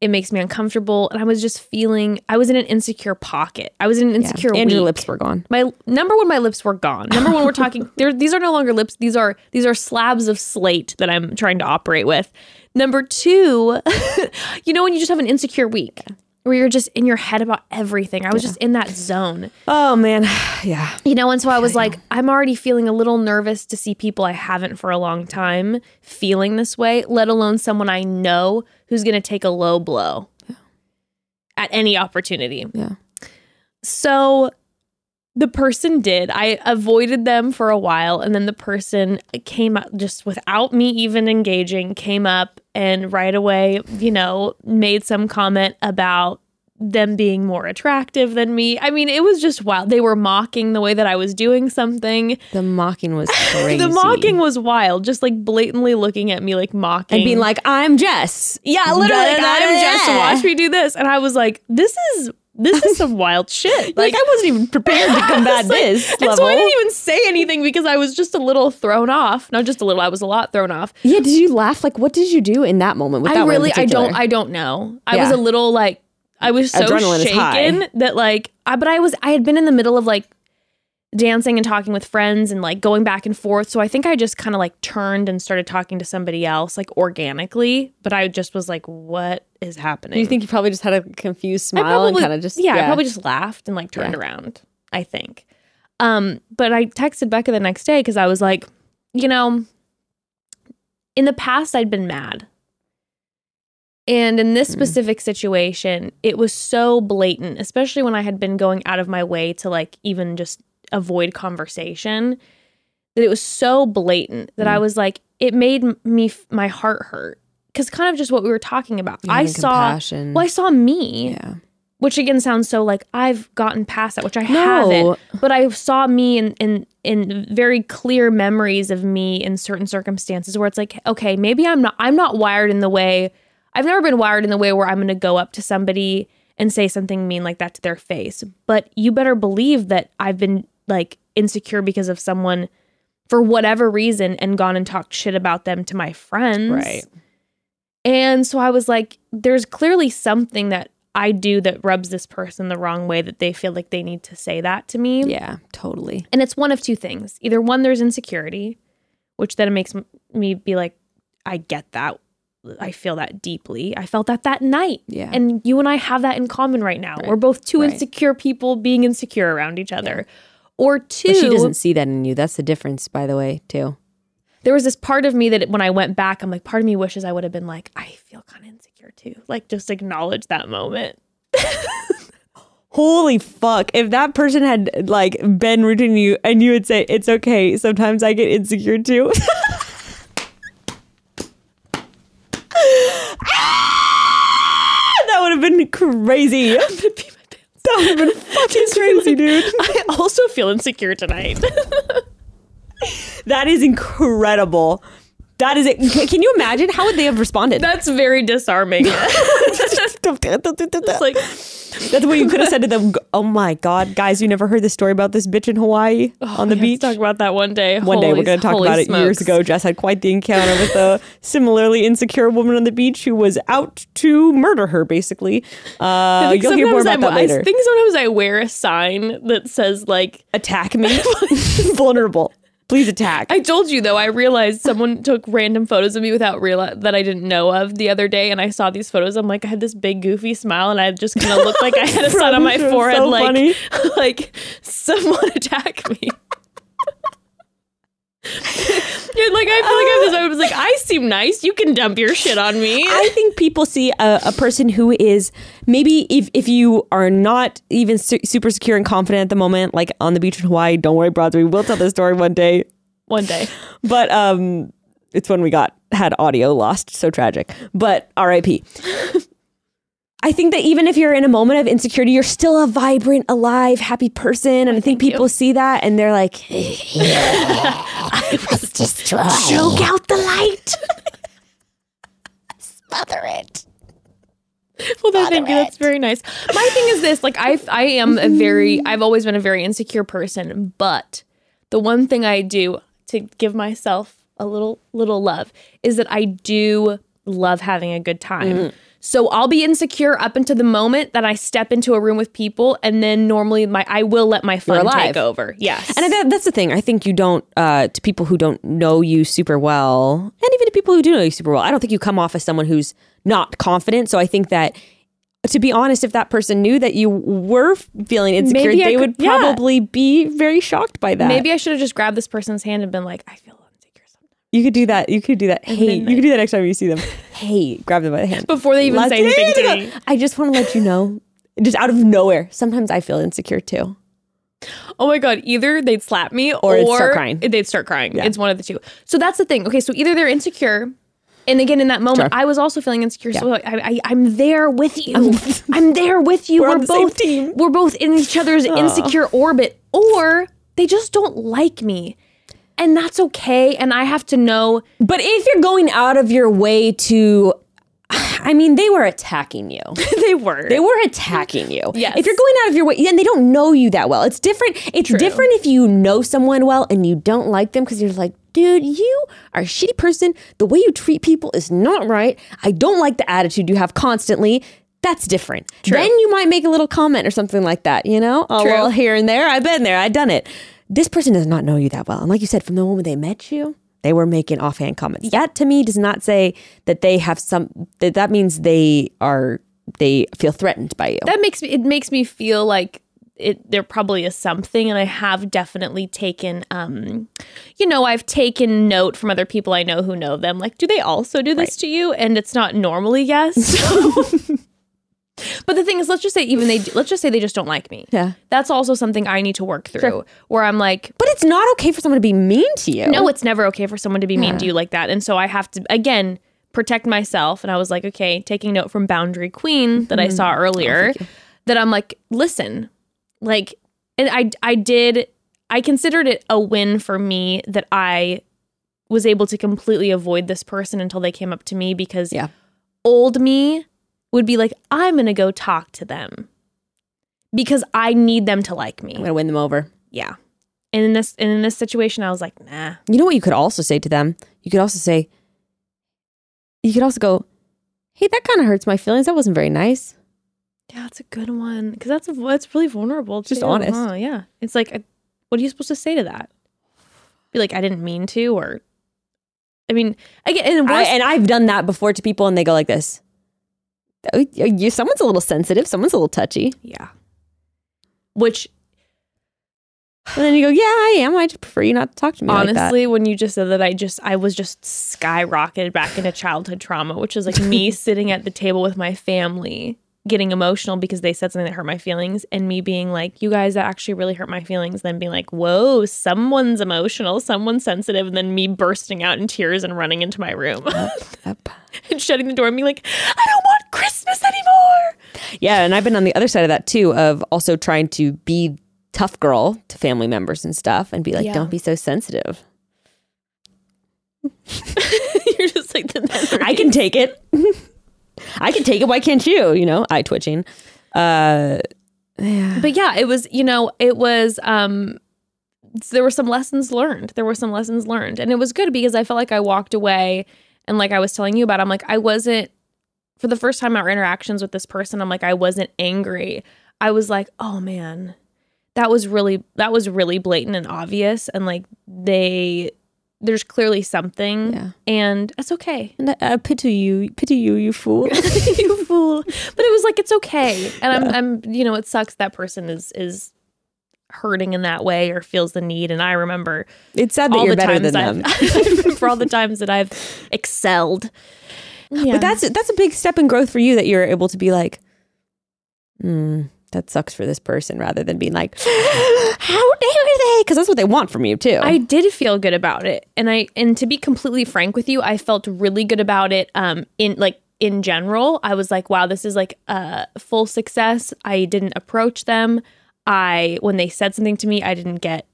It makes me uncomfortable. And I was just feeling I was in an insecure pocket. I was in an Yeah. insecure and your lips were gone. My number one, my lips were gone. Number one, we're talking. There, these are no longer lips. These are these are slabs of slate that I'm trying to operate with. Number two, you know when you just have an insecure week where you're just in your head about everything. I was just in that zone, Oh man, yeah. you know. And so I was like, I'm already feeling a little nervous to see people I haven't for a long time feeling this way. Let alone someone I know who's going to take a low blow at any opportunity. Yeah. So the person did. I avoided them for a while, and then the person came up just without me even engaging, came up and right away, you know, made some comment about them being more attractive than me. I mean, it was just wild. They were mocking the way that I was doing something. The mocking was crazy. The mocking was wild, just like blatantly looking at me like mocking and being like, "I'm Jess." yeah, literally, like, I'm da. watch me do this, and I was like, this is this is some wild shit. Like, I wasn't even prepared to combat like- this and level. so I didn't even say anything because I was just a little thrown off. Not just a little, I was a lot thrown off. yeah, did you laugh? Like, what did you do in that moment? With I that one in really, I don't. I don't know. I was a little like, I was so Adrenaline shaken that like, I, but I was, I had been in the middle of like dancing and talking with friends and like going back and forth. So I think I just kind of like turned and started talking to somebody else like organically. But I just was like, what is happening? You think you probably just had a confused smile and kind of just yeah, I probably just laughed and like turned Yeah. around. I think. Um, but I texted Becca the next day because I was like, you know, in the past I'd been mad. And in this Mm. specific situation, it was so blatant, especially when I had been going out of my way to like even just avoid conversation, that it was so blatant that I Mm. was like, it made me f- my heart hurt. Cause kind of just what we were talking about. You're I saw compassion. well, I saw me yeah. which again sounds so like I've gotten past that, which I No. haven't. But I saw me in in in very clear memories of me in certain circumstances where it's like, okay, maybe I'm not I'm not wired in the way I've never been wired in the way where I'm gonna go up to somebody and say something mean like that to their face. But you better believe that I've been like insecure because of someone for whatever reason and gone and talked shit about them to my friends. Right. And so I was like, there's clearly something that I do that rubs this person the wrong way that they feel like they need to say that to me. Yeah, totally. And it's one of two things. Either one, there's insecurity, which then makes me be like, I get that. I feel that deeply. I felt that that night. Yeah. And you and I have that in common right now. We're both two Right. insecure people being insecure around each other. Or two, But she doesn't see that in you. That's the difference, by the way, too. there was this part of me that when I went back, I'm like, part of me wishes I would have been like, I feel kind of insecure too. Like, just acknowledge that moment. Holy fuck. If that person had like been rooting you and you would say, It's okay, sometimes I get insecure too. Ah, that would have been crazy. I'm gonna pee my pants. That would have been fucking crazy, dude. I also feel insecure tonight. That is incredible. That is it. Can- you imagine how would they have responded? That's very disarming. it's like, That's what you could have said to them. Oh my god, guys, you never heard the story about this bitch in Hawaii on the we have to beach? Talk about that one day. One day we're going to talk holy about it. Years ago, Jess had quite the encounter with a similarly insecure woman on the beach who was out to murder her. Basically, uh, you'll hear more about that later. I think sometimes I wear a sign that says like attack me, vulnerable. Please attack. I told you though. I realized someone took random photos of me without realize that I didn't know of the other day, and I saw these photos. I'm like, I had this big goofy smile, and I just kind of looked like I had a sun on my forehead, so like, funny. like someone attack me. You're like I feel like I was, I was like I seem nice. You can dump your shit on me. I think people see a, a person who is maybe if, if you are not even su- super secure and confident at the moment, like on the beach in Hawaii. Don't worry, broads. We will tell this story one day. One day, But um, it's when we got had audio lost. So tragic. But R.I.P. I think that even if you're in a moment of insecurity, you're still a vibrant, alive, happy person, and I think people see that and they're like, "I was just trying. Choke out the light. Smother it. well, then thank you. That's very nice. My thing is this: like I, I am a very, I've always been a very insecure person, but the one thing I do to give myself a little, little love is that I do love having a good time. So I'll be insecure up until the moment that I step into a room with people, and then normally my I will let my fun take over. Yes, And I, that's the thing. I think you don't, uh, to people who don't know you super well, and even to people who do know you super well, I don't think you come off as someone who's not confident. So I think that, to be honest, if that person knew that you were feeling insecure, Maybe they could- would yeah. probably be very shocked by that. maybe I should have just grabbed this person's hand and been like, I feel you could do that. You could do that. Hey, you could do that next time you see them. hey, grab them by the hand. before they even Let's- say anything to me. I just want to let you know, just out of nowhere, sometimes I feel insecure too. Oh my god! Either they'd slap me, or, Or start crying. They'd start crying. It's one of the two. So that's the thing. Okay, so either they're insecure, and again in that moment, Sure. I was also feeling insecure. So I, I, I'm there with you. I'm there with you. We're We're, on the same both team. We're both in each other's insecure orbit, or they just don't like me, and that's okay. And I have to know. But if you're going out of your way to, I mean, they were attacking you. they were. They were attacking you. Yes. If you're going out of your way, and they don't know you that well. It's different. It's different if you know someone well and you don't like them because you're like, dude, you are a shitty person. The way you treat people is not right. I don't like the attitude you have constantly. That's different. True. Then you might make a little comment or something like that, you know? A True. little here and there. I've been there. I've done it. This person does not know you that well. And like you said, from the moment they met you, they were making offhand comments. That to me does not say that they have some that that means they are they feel threatened by you. that makes me. It makes me feel like. It, there probably is something and i have definitely taken um you know i've taken note from other people i know who know them like do they also do this to you and it's not normally yes but the thing is let's just say even they let's just say they just don't like me. Yeah. that's also something i need to work through where i'm like But it's not okay for someone to be mean to you. no it's never okay for someone to be mean to you like that. And so i have to again protect myself. And i was like okay taking note from boundary queen that i saw mm-hmm. oh, earlier that i'm like listen like and i i did i considered it a win for me that i was able to completely avoid this person until they came up to me because Yeah. old me would be like i'm gonna go talk to them because i need them to like me I'm gonna win them over. yeah and in this and in this situation i was like nah You know what you could also say to them? You could also say, you could also go, hey, that kind of hurts my feelings. That wasn't very nice. Yeah, that's a good one because that's that's really vulnerable. Just too, honest. huh? Yeah, it's like, what are you supposed to say to that? Be like, I didn't mean to, or I mean, again, and I, and I've done that before to people, and they go like this. "Oh, You, someone's a little sensitive. Someone's a little touchy. yeah. Which And then you go, "Yeah, I am. I just prefer you not to talk to me like that." honestly, when you just said that, I just I was just skyrocketed back into childhood trauma, which is like me sitting at the table with my family, getting emotional because they said something that hurt my feelings, and me being like, "You guys, that actually really hurt my feelings." Then being like, "Whoa, someone's emotional, someone's sensitive," and then me bursting out in tears and running into my room Yep. and shutting the door and being like, "I don't want Christmas anymore." Yeah, and I've been on the other side of that too, of also trying to be tough girl to family members and stuff, and be like, Yeah. "Don't be so sensitive. You're just like the I can take it. I can take it. Why can't you? You know, eye twitching. Uh, but yeah it was you know it was um there were some lessons learned there were some lessons learned and it was good because i felt like i walked away and like i was telling you about i'm like i wasn't for the first time our interactions with this person i'm like i wasn't angry i was like oh man that was really that was really blatant and obvious and like they there's clearly something Yeah. and it's okay and I, I pity you, pity you, you fool. you fool. But it was like it's okay, and I'm, I'm, you know, it sucks that person is is hurting in that way or feels the need. And I remember It's sad that all you're the better times than I've, them. Remember all the times that I've excelled. Yeah. But that's that's a big step in growth for you that you're able to be like, hmm, that sucks for this person, rather than being like, how dare they? Because that's what they want from you too. I did feel good about it, and I and to be completely frank with you, I felt really good about it. Um, in like in general, I was like, wow, this is like a full success. I didn't approach them. I when they said something to me, I didn't get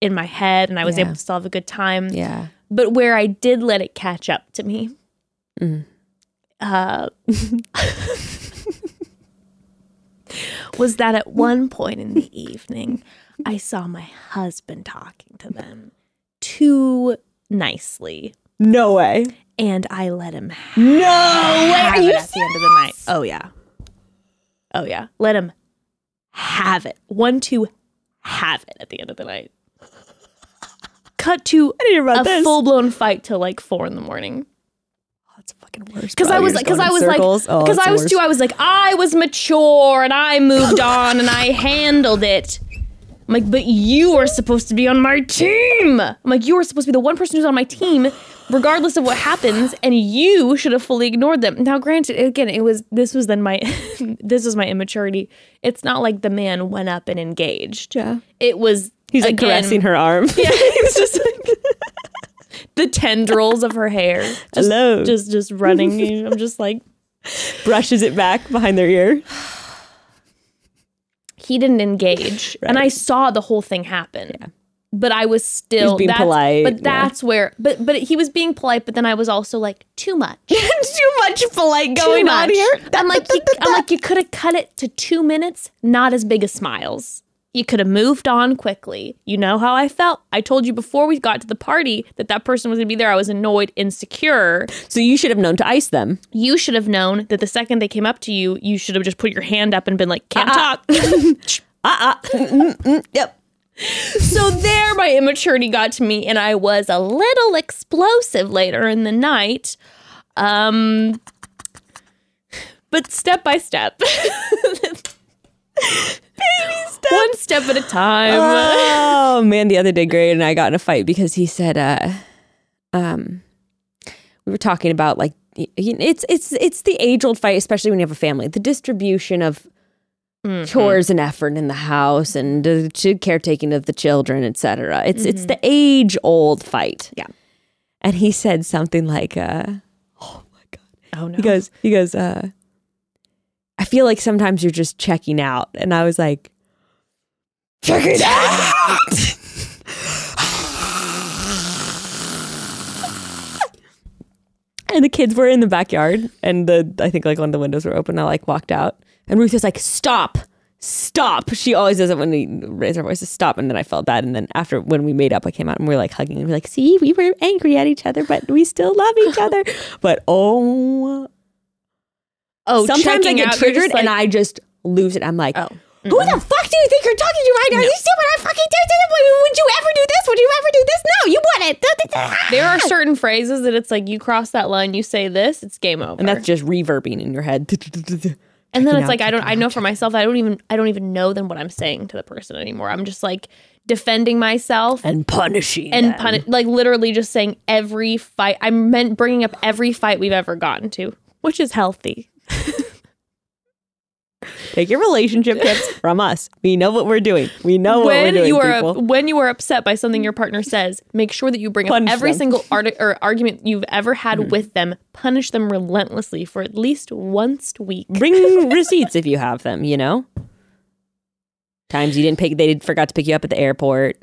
in my head, and I was Yeah. able to still have a good time. yeah. But where I did let it catch up to me, Mhm. uh, was that at one point in the evening, I saw my husband talking to them too nicely, No way. and I let him have No way. Are you at the end of the night. Oh yeah, oh yeah, let him have it. One, two, have it at the end of the night. Cut to didn't hear about a this. full blown fight till like four in the morning. That's fucking worse. Because I was like, because I was like, Oh, because I was too, I was like, I was mature and I moved on and I handled it. I'm like, but you are supposed to be on my team. I'm like, you are supposed to be the one person who's on my team, regardless of what happens, and you should have fully ignored them. Now, granted, again, it was this was then my this was my immaturity. It's not like the man went up and engaged. Yeah. It was He's like again- caressing her arm. Yeah, it's just like the tendrils of her hair. Just, Hello. just just running. I'm just like Brushes it back behind their ear. he didn't engage, and I saw the whole thing happen. But I was still being that's- polite, But yeah. that's where, but but he was being polite. But then I was also like too much, too much polite going on here. I'm like, you, I'm like, you could have cut it to two minutes, not as big as smiles. You could have moved on quickly. You know how I felt. I told you before we got to the party that that person was going to be there. I was annoyed, insecure. So you should have known to ice them. You should have known that the second they came up to you, you should have just put your hand up and been like, can't talk. Uh-uh. talk. Yep. so there, my immaturity got to me, and I was a little explosive later in the night. Um, but step by step. One step at a time. Oh man, the other day, Gray and I got in a fight because he said, uh, um, we were talking about like it's it's it's the age old fight, especially when you have a family, the distribution of chores and effort in the house and the caretaking of the children, etc. It's it's the age old fight. Yeah. and he said something like, uh, "Oh my god," oh no. he goes, he goes, uh, I feel like sometimes you're just checking out. And I was like, check it out. and the kids were in the backyard and the, I think like one of the windows were open. I like walked out and Ruth was like, stop, stop. She always does it when we raise our voices, stop. And then I felt bad. And then after when we made up, I came out and we were like hugging and we are like, see, we were angry at each other, but we still love each other. But oh Oh, sometimes I get out, triggered and I just lose it. I'm like, Oh. who the mm-hmm. fuck do you think you're talking to right now? You see what I fucking did? Would you ever do this? Would you ever do this? No, you wouldn't. There are certain phrases that it's like you cross that line, you say this, it's game over. and that's just reverbing in your head. And then it's like I don't I know for myself I don't even I don't even know then what I'm saying to the person anymore. I'm just like defending myself and, punishing and puni- like literally just saying every fight. I meant bringing up every fight we've ever gotten to, which is healthy. Take your relationship tips from us. We know what we're doing. We know what we're doing. you are people. when you are upset by something your partner says, make sure that you bring Punish up every them. single art- or argument you've ever had mm-hmm. with them. Punish them relentlessly for at least once a week. Bring receipts if you have them. You know, times you didn't pick. They forgot to pick you up at the airport.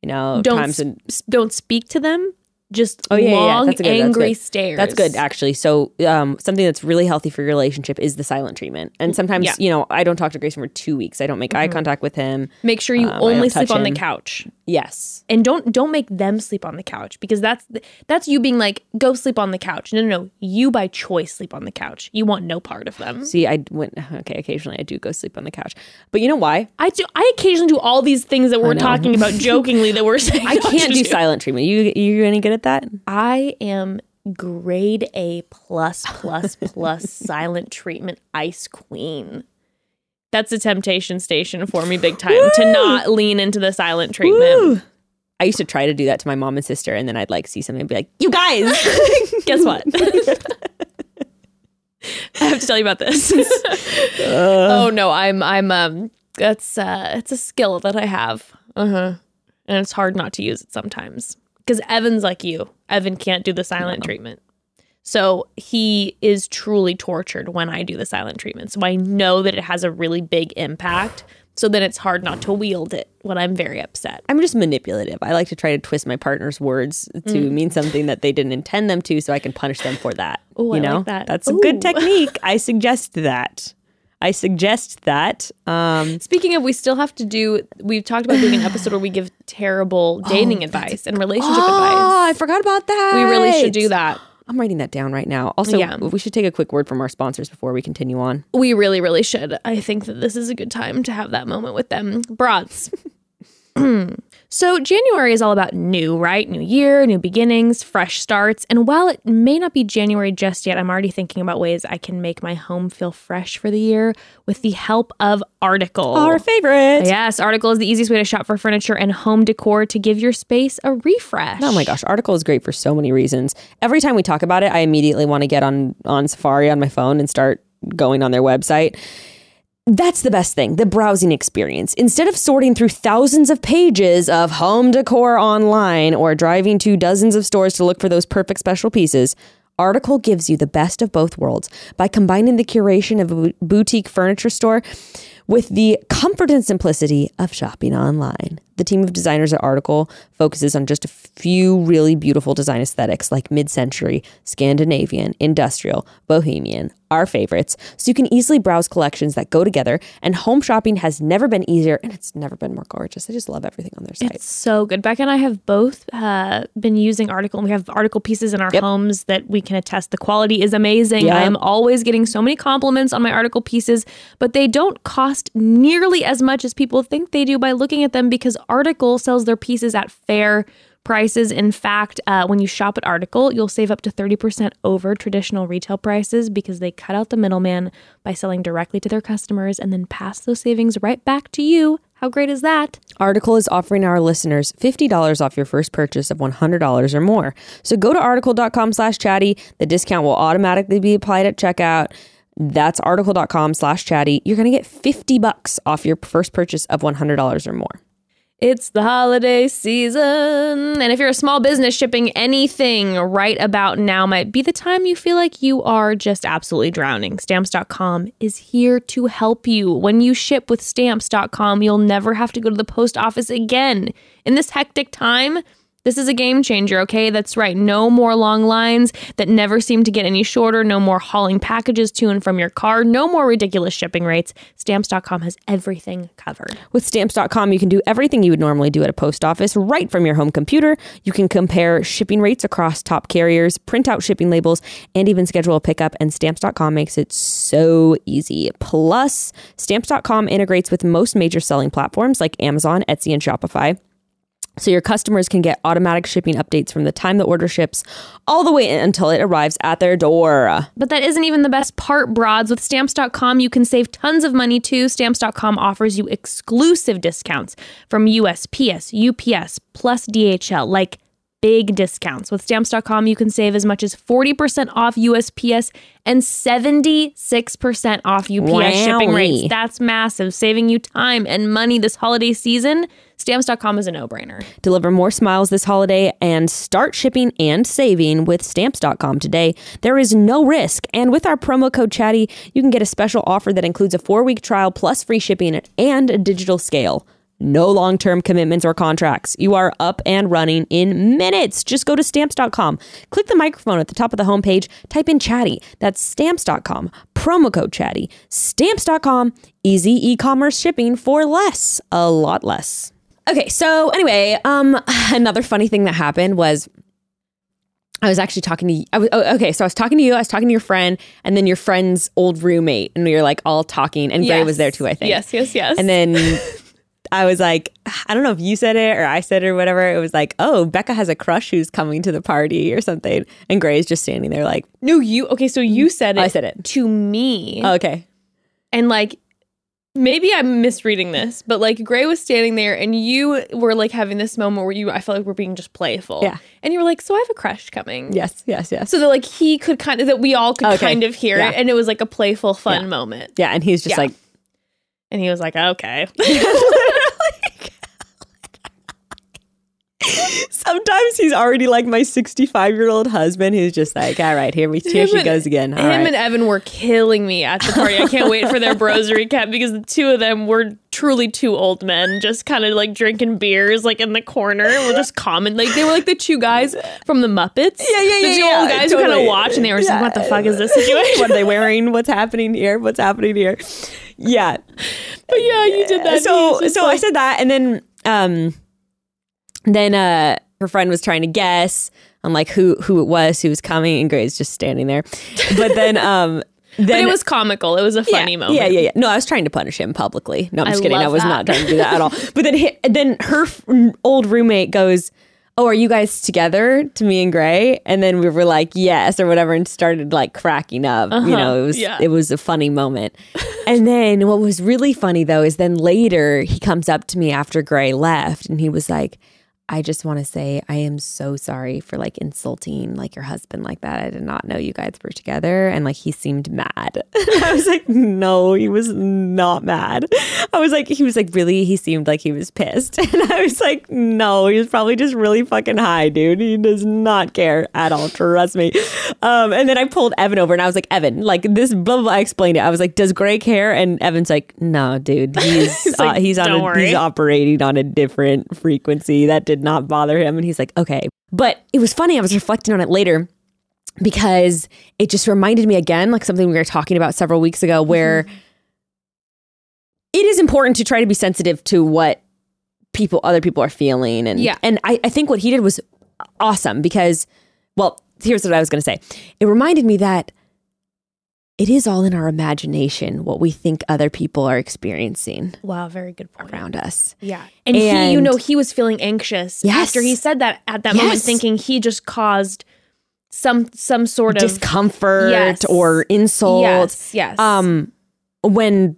You know, Don't times when s- don't speak to them. Just Oh, yeah, long, That's good- angry stares. That's good, actually. So, um, something that's really healthy for your relationship is the silent treatment. And sometimes, Yeah. Mm-hmm. you know, I don't talk to Grayson for two weeks. I don't make eye contact with him. Make sure you Um, only sleep on the couch. Yes. And don't don't make them sleep on the couch because that's that's you being like go sleep on the couch. No, no, no. You by choice sleep on the couch. You want no part of them. See, I went. Okay, occasionally I do go sleep on the couch, but you know why? I do. I occasionally do all these things that we're talking about jokingly that we're saying. I can't do silent treatment. You you any good at that? I am grade A plus plus plus silent treatment ice queen. That's a temptation station for me big time to not lean into the silent treatment. I used to try to do that to my mom and sister, and then I'd like see something and be like, "You guys, Guess what? I have to tell you about this. Uh. oh no, I'm I'm um that's uh it's a skill that I have. Uh-huh. And it's hard not to use it sometimes. Cuz Evan's like you. Evan can't do the silent treatment. So he is truly tortured when I do the silent treatment. So I know that it has a really big impact. So then it's hard not to wield it when I'm very upset. I'm just manipulative. I like to try to twist my partner's words to mm. mean something that they didn't intend them to, so I can punish them for that. Ooh, you I know, like that. that's a good technique. I suggest that. I suggest that. Um, Speaking of, we still have to do. We've talked about doing an episode where we give terrible dating advice and relationship advice. oh, I forgot about that. We really should do that. I'm writing that down right now. Also, Yeah. we should take a quick word from our sponsors before we continue on. We really, really should. I think that this is a good time to have that moment with them. Broads. so, January is all about new, right? New year, new beginnings, fresh starts. And while it may not be January just yet, I'm already thinking about ways I can make my home feel fresh for the year with the help of Article. Our favorite. Yes, Article is the easiest way to shop for furniture and home decor to give your space a refresh. Oh my gosh, Article is great for so many reasons. Every time we talk about it, I immediately want to get on on Safari on my phone and start going on their website. That's the best thing, the browsing experience. Instead of sorting through thousands of pages of home decor online or driving to dozens of stores to look for those perfect special pieces, Article gives you the best of both worlds by combining the curation of a boutique furniture store with the comfort and simplicity of shopping online. The team of designers at Article focuses on just a few really beautiful design aesthetics like mid century, Scandinavian, industrial, bohemian, our favorites, so you can easily browse collections that go together. And home shopping has never been easier and it's never been more gorgeous. I just love everything on their site. It's so good. Becca and I have both uh, been using article. and We have article pieces in our Yep. homes that we can attest. The quality is amazing. Yep. I am always getting so many compliments on my article pieces, but they don't cost nearly as much as people think they do by looking at them because Article sells their pieces at fair prices. In fact, uh, when you shop at Article, you'll save up to 30% over traditional retail prices because they cut out the middleman by selling directly to their customers and then pass those savings right back to you. How great is that? Article is offering our listeners $50 off your first purchase of $100 or more. So go to article.com slash chatty. The discount will automatically be applied at checkout. That's article.com slash chatty. You're going to get 50 bucks off your first purchase of $100 or more. It's the holiday season. And if you're a small business shipping anything right about now, might be the time you feel like you are just absolutely drowning. Stamps.com is here to help you. When you ship with Stamps.com, you'll never have to go to the post office again. In this hectic time, This is a game changer, okay? That's right. No more long lines that never seem to get any shorter. No more hauling packages to and from your car. No more ridiculous shipping rates. Stamps.com has everything covered. With stamps.com, you can do everything you would normally do at a post office right from your home computer. You can compare shipping rates across top carriers, print out shipping labels, and even schedule a pickup. And stamps.com makes it so easy. Plus, stamps.com integrates with most major selling platforms like Amazon, Etsy, and Shopify. So your customers can get automatic shipping updates from the time the order ships all the way until it arrives at their door. But that isn't even the best part, broads. With stamps.com, you can save tons of money too. Stamps.com offers you exclusive discounts from USPS, UPS, plus DHL, like big discounts. With stamps.com, you can save as much as 40% off USPS and 76% off UPS shipping rates. That's massive, saving you time and money this holiday season. Stamps.com is a no brainer. Deliver more smiles this holiday and start shipping and saving with stamps.com today. There is no risk. And with our promo code chatty, you can get a special offer that includes a four week trial plus free shipping and a digital scale. No long term commitments or contracts. You are up and running in minutes. Just go to stamps.com, click the microphone at the top of the homepage, type in chatty. That's stamps.com, promo code chatty. Stamps.com, easy e commerce shipping for less, a lot less. Okay, so anyway, um, another funny thing that happened was I was actually talking to I was, oh, okay, so I was talking to you, I was talking to your friend, and then your friend's old roommate, and we were like all talking, and Gray was there too, I think. Yes, yes, yes. And then I was like, I don't know if you said it or I said it or whatever. It was like, oh, Becca has a crush who's coming to the party or something, and Gray's just standing there like, no, you okay, so you said it I said it. to me. oh, okay, and like maybe I'm misreading this, but like Gray was standing there and you were like having this moment where you I felt like we're being just playful. Yeah. And you were like, So I have a crush coming. yes, yes, yes, So that like he could kind of that we all could Okay. kind of hear Yeah. it and it was like a playful, fun Yeah. moment. yeah. And he's just Yeah. like, And he was like, Okay. sometimes he's already like my sixty-five year old husband who's just like, all right, here we here she and- goes again. All Him right. and Evan were killing me at the party. I can't wait for their bros recap because the two of them were truly two old men, just kind of like drinking beers, like in the corner. We're just common, like they were like the two guys from the Muppets. Yeah, yeah, yeah. The two yeah, old guys who kind of watch and they were Yeah. like, "What the fuck is this situation?" what are they wearing? What's happening here? What's happening here? Yeah. But yeah, you did that. so so I said that, and then um, then uh, her friend was trying to guess on like who who it was who was coming, and Gray's just standing there. But then um, then But it was comical. It was a funny yeah, moment. Yeah, yeah, yeah. No, I was trying to punish him publicly. No, I'm just I kidding. I was that. not trying to do that at all. But then, he, then her f- old roommate goes, "Oh, are you guys together?" To me and Gray, and then we were like, "Yes," or whatever, and started like cracking up. You know, it was Uh-huh. Yeah. it was a funny moment. and then what was really funny though is then later he comes up to me after Gray left, and he was like. I just want to say I am so sorry for like insulting like your husband like that. I did not know you guys were together and like he seemed mad. I was like, no, he was not mad. I was like, he was like, really? He seemed like he was pissed. And I was like, no, he was probably just really fucking high, dude. He does not care at all. Trust me. Um, and then I pulled Evan over and I was like, Evan, like this, blah, blah, blah. I explained it. I was like, does Gray care? And Evan's like, no, dude, he's, He's uh, like, he's on, a, he's operating on a different frequency. That did not bother him. And he's like, okay. But it was funny. I was reflecting on it later because it just reminded me again, like something we were talking about several weeks ago, mm-hmm. where it is important to try to be sensitive to what people, other people are feeling. And, Yeah. and I, I think what he did was awesome because, well, here's what I was going to say. It reminded me that it is all in our imagination what we think other people are experiencing Wow, very good point. around us. Yeah. And, he, you know, he was feeling anxious Yes. after he said that at that moment, thinking he just caused some some sort of discomfort Yes. or insult. Yes, yes. Um, when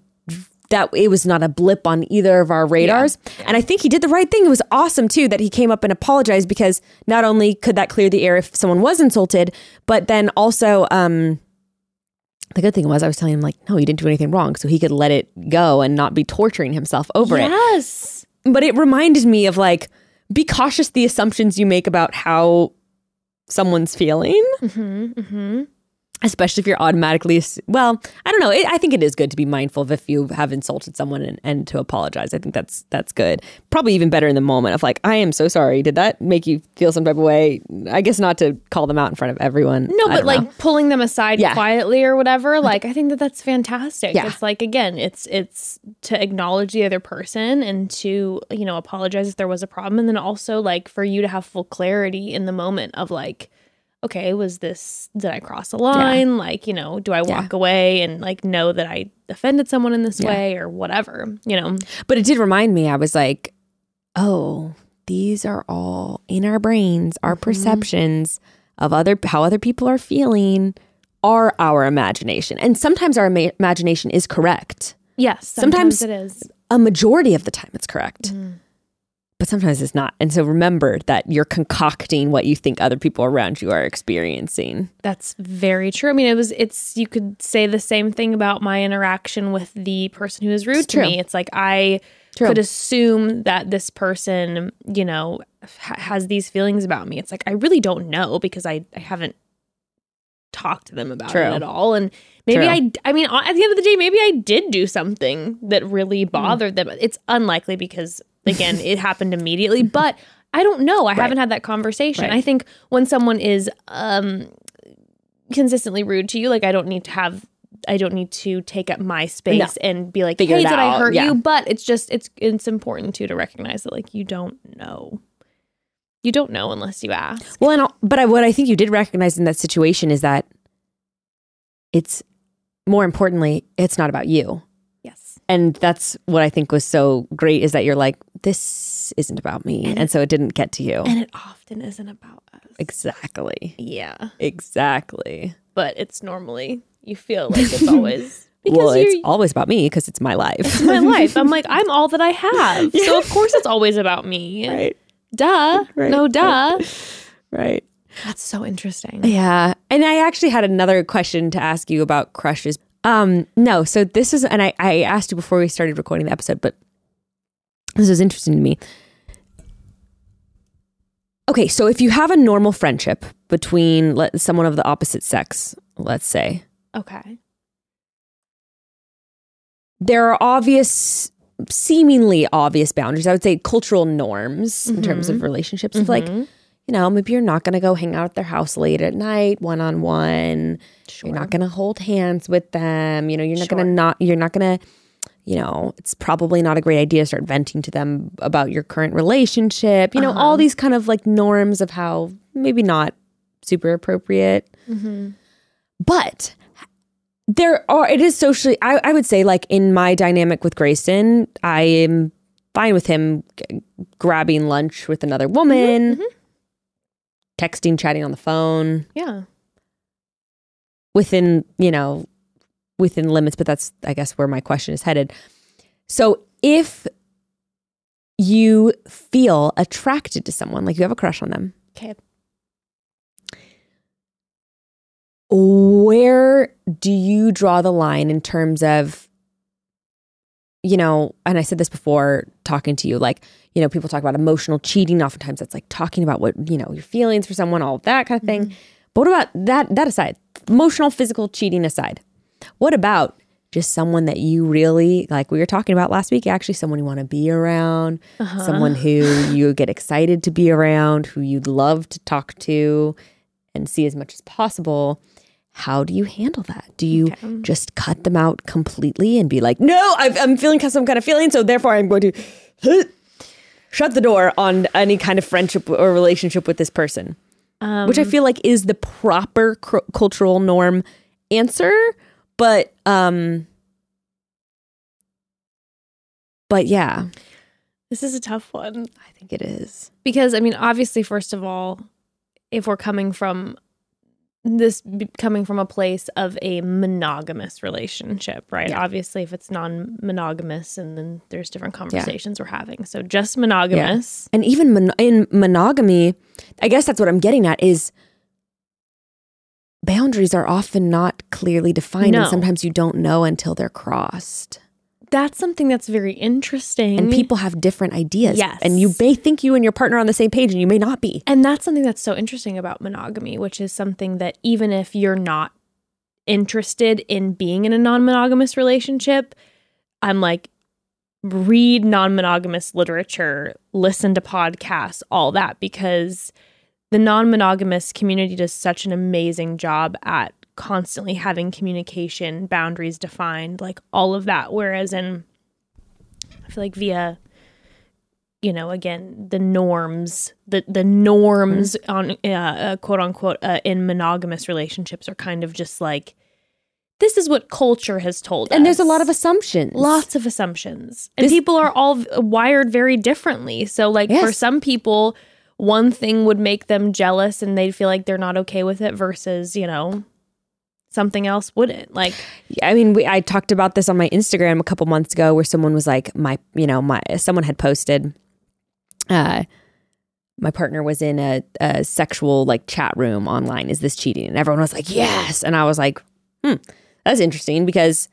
that it was not a blip on either of our radars, and I think he did the right thing. It was awesome too that he came up and apologized because not only could that clear the air if someone was insulted, but then also, um, the good thing was I was telling him like, no, he didn't do anything wrong, so he could let it go and not be torturing himself over it yes. but it reminded me of like be cautious the assumptions you make about how someone's feeling Mm-hmm, mm-hmm. Especially if you're automatically well i don't know it, i think it is good to be mindful of if you have insulted someone and, and to apologize i think that's that's good probably even better in the moment of like i am so sorry did that make you feel some type of way i guess not to call them out in front of everyone No, I but like know. pulling them aside Yeah. quietly or whatever, like I think that that's fantastic. Yeah. It's like again, it's it's to acknowledge the other person and to, you know, apologize if there was a problem and then also like for you to have full clarity in the moment of like okay, was this did I cross a line? Like, you know, do I walk away and like know that I offended someone in this Yeah. way or whatever, you know? but it did remind me i was like oh these are all in our brains our mm-hmm. perceptions of other how other people are feeling are our imagination and sometimes our ima- imagination is correct Yes, Sometimes- sometimes, it is. a majority of the time it's correct mm. But sometimes it's not and so remember that you're concocting what you think other people around you are experiencing That's very true. I mean, it was, it's, you could say the same thing about my interaction with the person who is rude It's to true. me. It's like I True. could assume that this person, you know, ha- has these feelings about me. It's like I really don't know because I, I haven't talked to them about True. it at all. And maybe True. I, I mean, at the end of the day, maybe I did do something that Hmm. really bothered them. It's unlikely because, again, it happened immediately, but I don't know. I haven't had that conversation. Right. I think when someone is um, consistently rude to you, like I don't need to have. I don't need to take up my space No. and be like, Figure "Hey, did I hurt Yeah. you?" But it's just it's it's important too to recognize that like you don't know, you don't know unless you ask. well and but I, what i think you did recognize in that situation is that it's more importantly it's not about you and that's what i think was so great is that you're like this isn't about me and, so it didn't get to you and it often isn't about us. exactly Yeah, exactly but it's normally you feel like it's always because well it's always about me because it's my life it's my life. I'm like I'm all that I have, so of course it's always about me. right Duh. Right. No, duh. right That's so interesting. Yeah. And I actually had another question to ask you about crushes. Um, no, so this is and I, I asked you before we started recording the episode, but this is interesting to me. Okay, so if you have a normal friendship between let, someone of the opposite sex, let's say, Okay. there are obvious seemingly obvious boundaries. I would say cultural norms in terms of relationships. Of like, Mhm. You know, maybe you're not going to go hang out at their house late at night, one on one. You're not going to hold hands with them. You know, you're not going to not, you're not going to, you know, it's probably not a great idea to start venting to them about your current relationship. You know, Uh-huh. all these kind of like norms of how maybe not super appropriate. Mm-hmm. But there are, it is socially, I, I would say, like in my dynamic with Grayson, I am fine with him g- grabbing lunch with another woman, texting, chatting on the phone Yeah. within, you know, within limits. But that's, I guess, where my question is headed. So if you feel attracted to someone, like you have a crush on them, Okay. where do you draw the line in terms of you know and i said this before talking to you like you know people talk about emotional cheating. Oftentimes that's like talking about what you know your feelings for someone all that kind of thing. Mm-hmm. But what about that that aside emotional physical cheating aside what about just someone that you really like we were talking about last week actually someone you want to be around uh-huh. someone who you get excited to be around who you'd love to talk to and see as much as possible how do you handle that? Do you Okay. just cut them out completely and be like no I've, i'm feeling some kind of feeling so therefore i'm going to shut the door on any kind of friendship or relationship with this person Um, which i feel like is the proper cr- cultural norm answer but um but yeah. This is a tough one. I think it is. Because I mean, obviously, first of all, if we're coming from this coming from a place of a monogamous relationship, right? Yeah. Obviously, if it's non-monogamous, and then there's different conversations we're having. So just monogamous. and even mon- in monogamy i guess that's what i'm getting at is boundaries are often not clearly defined No. and sometimes you don't know until they're crossed That's something that's very interesting. and people have different ideas Yes. and you may think you and your partner are on the same page and you may not be And that's something that's so interesting about monogamy, which is something that even if you're not interested in being in a non-monogamous relationship, I'm like read non-monogamous literature, listen to podcasts, all that because the non-monogamous community does such an amazing job at constantly having communication, boundaries defined, like all of that. Whereas in I feel like via you know again the norms the the norms on uh, uh, quote unquote uh, in monogamous relationships are kind of just like this is what culture has told us And there's a lot of assumptions. lots of assumptions. And This- people are all v- wired very differently. So like for some people one thing would make them jealous and they'd feel like they're not okay with it versus you know something else wouldn't like I mean, we, I talked about this on my Instagram a couple months ago, where someone was like, my, you know, my someone had posted, uh, my partner was in a, a sexual like chat room online. Is this cheating? And everyone was like, yes. And I was like, hmm, that's interesting because.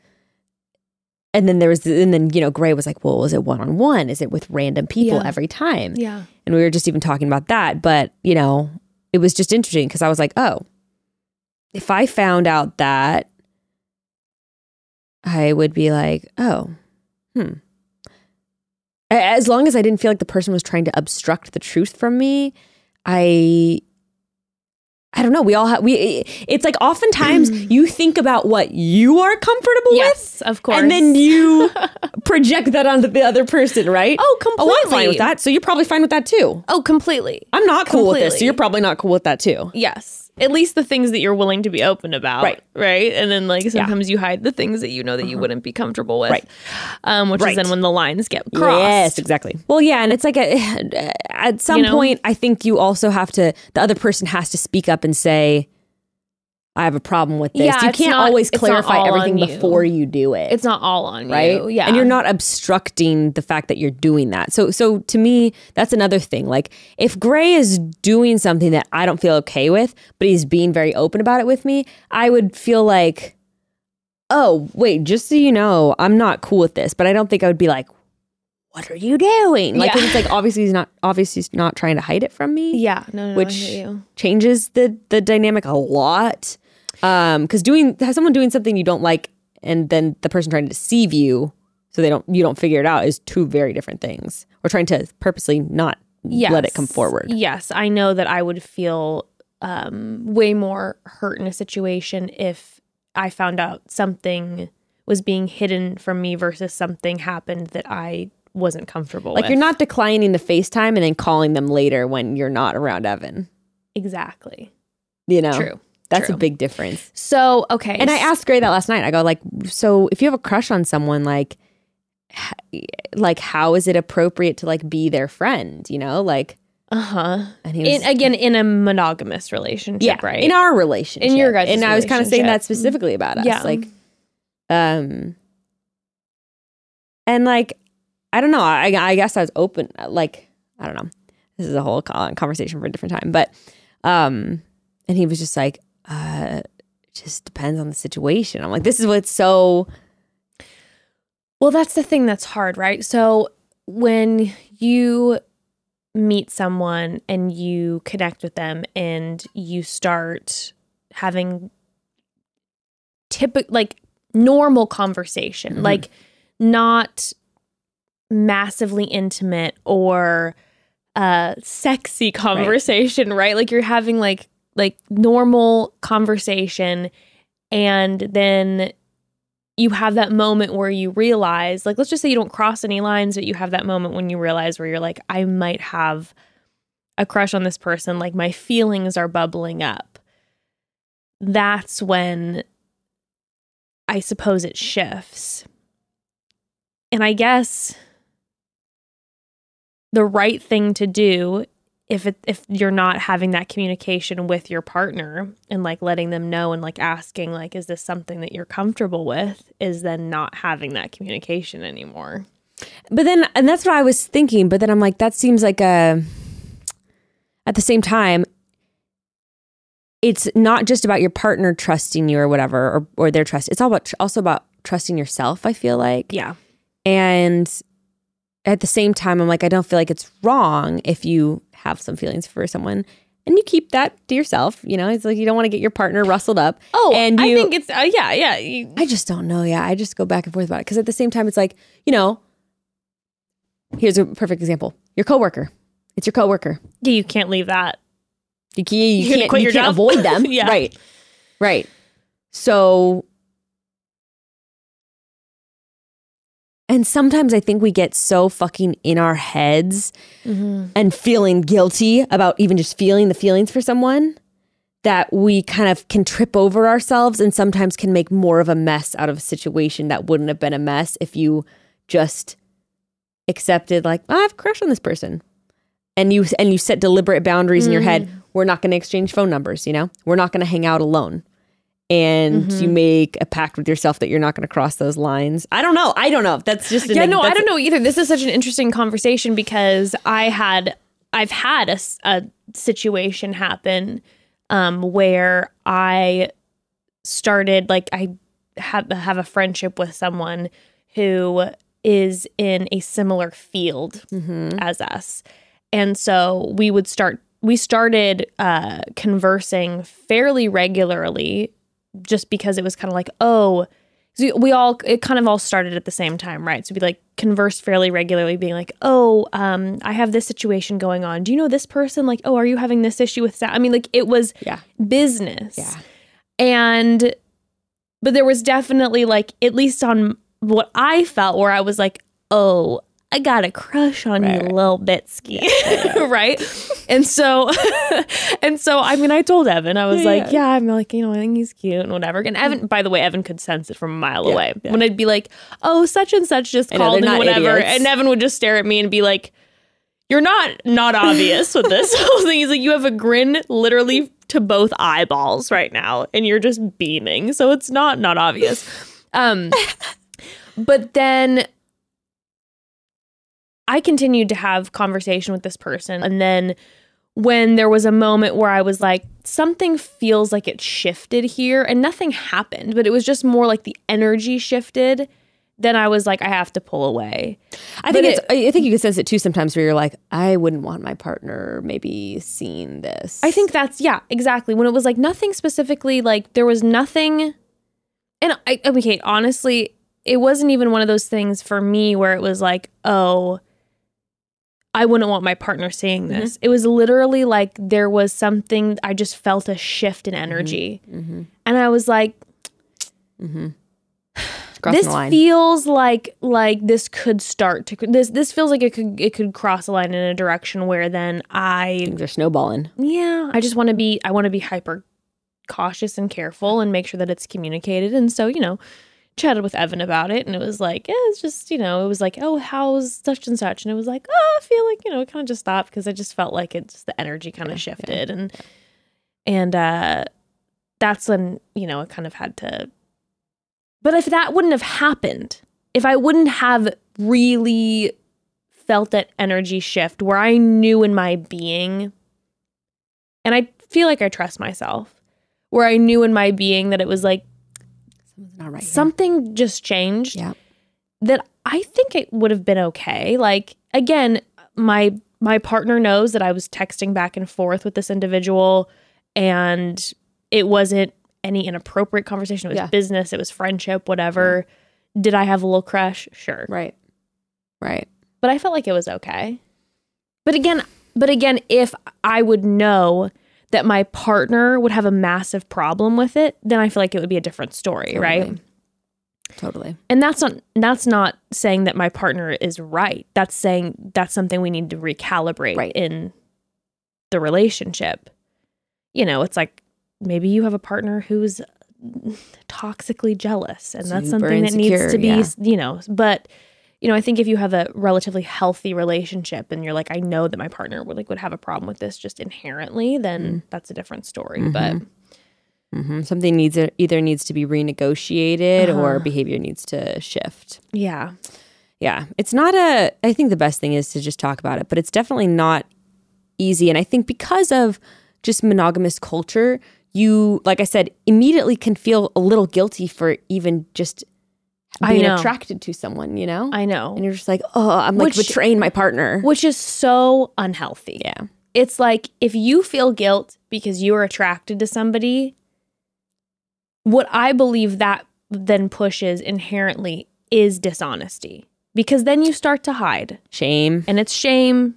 And then there was, and then you know, Gray was like, well, is it one on one? Is it with random people Yeah. every time? yeah And we were just even talking about that. But, you know, it was just interesting because I was like, oh, if I found out that, I would be like, oh, hmm. As long as I didn't feel like the person was trying to obstruct the truth from me, I. I don't know. We all have we. It's like oftentimes you think about what you are comfortable with, yes of course and then you project that onto the other person, right? oh completely Oh, I'm fine with that. So you're probably fine with that too. oh completely I'm not cool with this, so you're probably not cool with that too. Yes. At least the things that you're willing to be open about. Right. Right. And then like sometimes you hide the things that you know that you wouldn't be comfortable with. Right. Um, which Right. is then when the lines get crossed. Yes, exactly. Well, yeah, and it's like a, at some You know? point, I think you also have to. The other person has to speak up and say, "I have a problem with this." Yeah, you can't not- always clarify everything you. before you do it. It's not all on right you. Yeah. and you're not obstructing the fact that you're doing that so so to me that's another thing like if gray is doing something that i don't feel okay with but he's being very open about it with me i would feel like oh wait just so you know i'm not cool with this but i don't think i would be like what are you doing Like Yeah. it's like obviously he's not obviously he's not trying to hide it from me Yeah. No, no, which changes the the dynamic a lot. Um, because doing has someone doing something you don't like, and then the person trying to deceive you, so they don't you don't figure it out, is two very different things. Or trying to purposely not let it come forward. Yes. I know that I would feel um, way more hurt in a situation if I found out something was being hidden from me versus something happened that I wasn't comfortable Like with. you're not declining the FaceTime and then calling them later when you're not around Evan. exactly. You know, True. That's True. a big difference. So, okay. And I asked Gray that last night. I go like, so if you have a crush on someone, like, like how is it appropriate to like be their friend? You know, like, uh huh. and he was In, again, in a monogamous relationship, yeah, right? in our relationship, In your guys' and I was kind of saying that specifically about us, Yeah. like, um, and like, I don't know. I, I guess I was open. Like, I don't know. This is a whole conversation for a different time, but, um, and he was just like, uh, just depends on the situation. I'm like, this is what's so Well, that's the thing that's hard, right? So when you meet someone and you connect with them and you start having typical like normal conversation, Mhm. like not massively intimate or uh sexy conversation, right? Like you're having like like normal conversation and then you have that moment where you realize like let's just say you don't cross any lines but you have that moment when you realize where you're like I might have a crush on this person like my feelings are bubbling up. That's when I suppose it shifts. And I guess the right thing to do if it if you're not having that communication with your partner and like letting them know and like asking like is this something that you're comfortable with is then not having that communication anymore. But then, and that's what I was thinking. But then I'm like, that seems like a. At the same time, it's not just about your partner trusting you or whatever, or or their trust. It's all about also about trusting yourself. I feel like, Yeah. and at the same time, I'm like, I don't feel like it's wrong if you have some feelings for someone, and you keep that to yourself. You know, it's like you don't want to get your partner rustled up. Oh, and I think it's uh, yeah, yeah. You- I just don't know. Yeah, I just go back and forth about it because at the same time, it's like you know. Here's a perfect example: your coworker. It's your coworker. yeah, you can't leave that. You, you, you can't. quit you your can't job? avoid them. Yeah. Right. Right. So, and sometimes I think we get so fucking in our heads mm-hmm. and feeling guilty about even just feeling the feelings for someone that we kind of can trip over ourselves and sometimes can make more of a mess out of a situation that wouldn't have been a mess if you just accepted like "Oh, I have a crush on this person. And you and you set deliberate boundaries in your head. Mm. We're not going to exchange phone numbers you know? We're not going to hang out alone and you make a pact with yourself that you're not going to cross those lines i don't know i don't know that's just an, yeah, no, I don't know either. This is such an interesting conversation because I had, I've had a situation happen um, where I started like I have have a friendship with someone who is in a similar field as us, and so we would start. We started uh, conversing fairly regularly, just because it was kind of like, oh, so we all it kind of all started at the same time, right? So we like conversed fairly regularly, being like, "Oh, um, I have this situation going on. Do you know this person? Like, oh, are you having this issue with that?" I mean, like it was Yeah. business, Yeah. and but there was definitely like at least on what I felt where I was like, "Oh, I got a crush on you, little Bitsky," right? And so, and so, I mean, I told Evan, I was like, yeah. I'm like, you know, I think he's cute and whatever. And Evan, by the way, Evan could sense it from a mile away. When I'd be like, oh, such and such just know, called they're and whatever, idiots. and Evan would just stare at me and be like, you're not not obvious with this whole thing. He's like, you have a grin literally to both eyeballs right now, and you're just beaming. So it's not not obvious. Um, but then I continued to have conversation with this person, and then when there was a moment where I was like, something feels like it shifted here, and nothing happened, but it was just more like the energy shifted. Then I was like, I have to pull away. I think But it's. I think you can sense it too sometimes, where you're like, I wouldn't want my partner maybe seeing this. I think that's yeah, exactly. When it was like nothing specifically, like there was nothing, and I okay, honestly, it wasn't even one of those things for me where it was like, oh, I wouldn't want my partner seeing mm-hmm. this. It was literally like there was something I just felt a shift in mm-hmm. energy, mm-hmm. and I was like, crossing this feels like like this could start to this this feels like it could it could cross a line in a direction where then I Things are snowballing. yeah, I just want to be I want to be hyper cautious and careful and make sure that it's communicated. And so, you know, chatted with Evan about it and it was like, yeah, it's just, you know, it was like, oh, how's such and such? And it was like, oh, I feel like, you know, it kind of just stopped because I just felt like it's the energy kind of shifted and and uh that's when, you know, it kind of had to But if that wouldn't have happened, if I wouldn't have really felt that energy shift where I knew in my being and I feel like I trust myself, where I knew in my being that it was like not right. here. something just changed. Yeah. That I think it would have been okay. Like again, my my partner knows that I was texting back and forth with this individual and it wasn't any inappropriate conversation. It was Yeah. business, it was friendship, whatever. Did I have a little crush? Sure. Right. Right. but I felt like it was okay. But again, but again, if I would know that my partner would have a massive problem with it, then I feel like it would be a different story, right? Totally. Totally. And that's not that's not saying that my partner is right. That's saying that's something we need to recalibrate Right. in the relationship. You know, it's like maybe you have a partner who's toxically jealous and that's Super something that needs to be, yeah. you know, but you know, I think if you have a relatively healthy relationship and you're like I know that my partner would like would have a problem with this just inherently, then Mm-hmm. that's a different story, but hmm Something needs either needs to be renegotiated or Uh-huh. behavior needs to shift. yeah. Yeah. It's not a, I think the best thing is to just talk about it, but it's definitely not easy. And I think because of just monogamous culture, you, like I said, immediately can feel a little guilty for even just being attracted to someone, you know? I know. and you're just like, oh, I'm like Which- betraying my partner. which is so unhealthy. yeah. it's like if you feel guilt because you are attracted to somebody, what I believe that then pushes inherently is dishonesty because then you start to hide Shame. and it's shame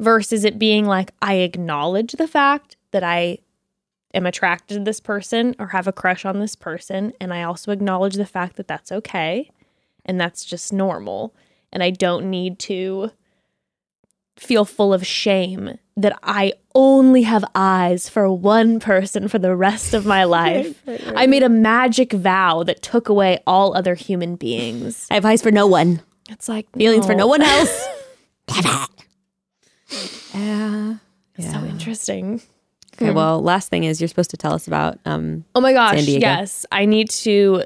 versus it being like I acknowledge the fact that I am attracted to this person or have a crush on this person and I also acknowledge the fact that that's okay and that's just normal and I don't need to feel full of shame that I only have eyes for one person for the rest of my life. I made a magic vow that took away all other human beings. I have eyes for no one. It's like Feelings for no one else. yeah. So interesting. Okay, well, last thing is you're supposed to tell us about um Oh my gosh, yes. I need to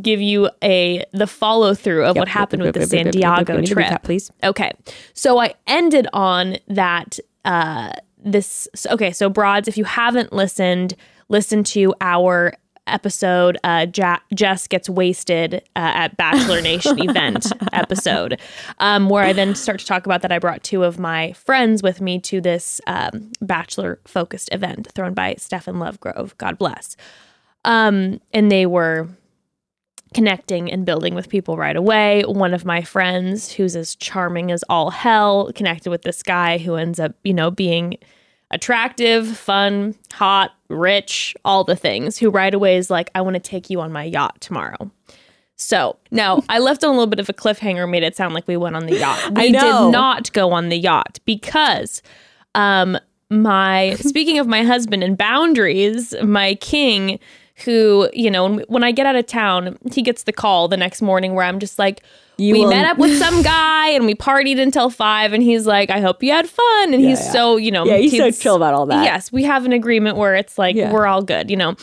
give you a the follow through of what happened with the San Diego trip. recap, please. Okay. So I ended on that uh this okay, so broads if you haven't listened, listen to our episode uh ja- Jess gets wasted uh, at Bachelor Nation event episode um where I then start to talk about that I brought two of my friends with me to this um bachelor focused event thrown by Stefan Lovegrove, God bless. Um and they were connecting and building with people right away. One of my friends, who's as charming as all hell, connected with this guy who ends up, you know, being attractive, fun, hot, rich, all the things, who right away is like, I want to take you on my yacht tomorrow. So now I left on a little bit of a cliffhanger, made it sound like we went on the yacht. We I know. did not go on the yacht because um my speaking of my husband and boundaries, my king who, you know, when, when I get out of town, he gets the call the next morning where I'm just like, we will- met up with some guy and we partied until five, and he's like, I hope you had fun. And he's yeah. so, you know, Yeah, he's so chill about all that. Yes, we have an agreement where it's like Yeah. we're all good, you know.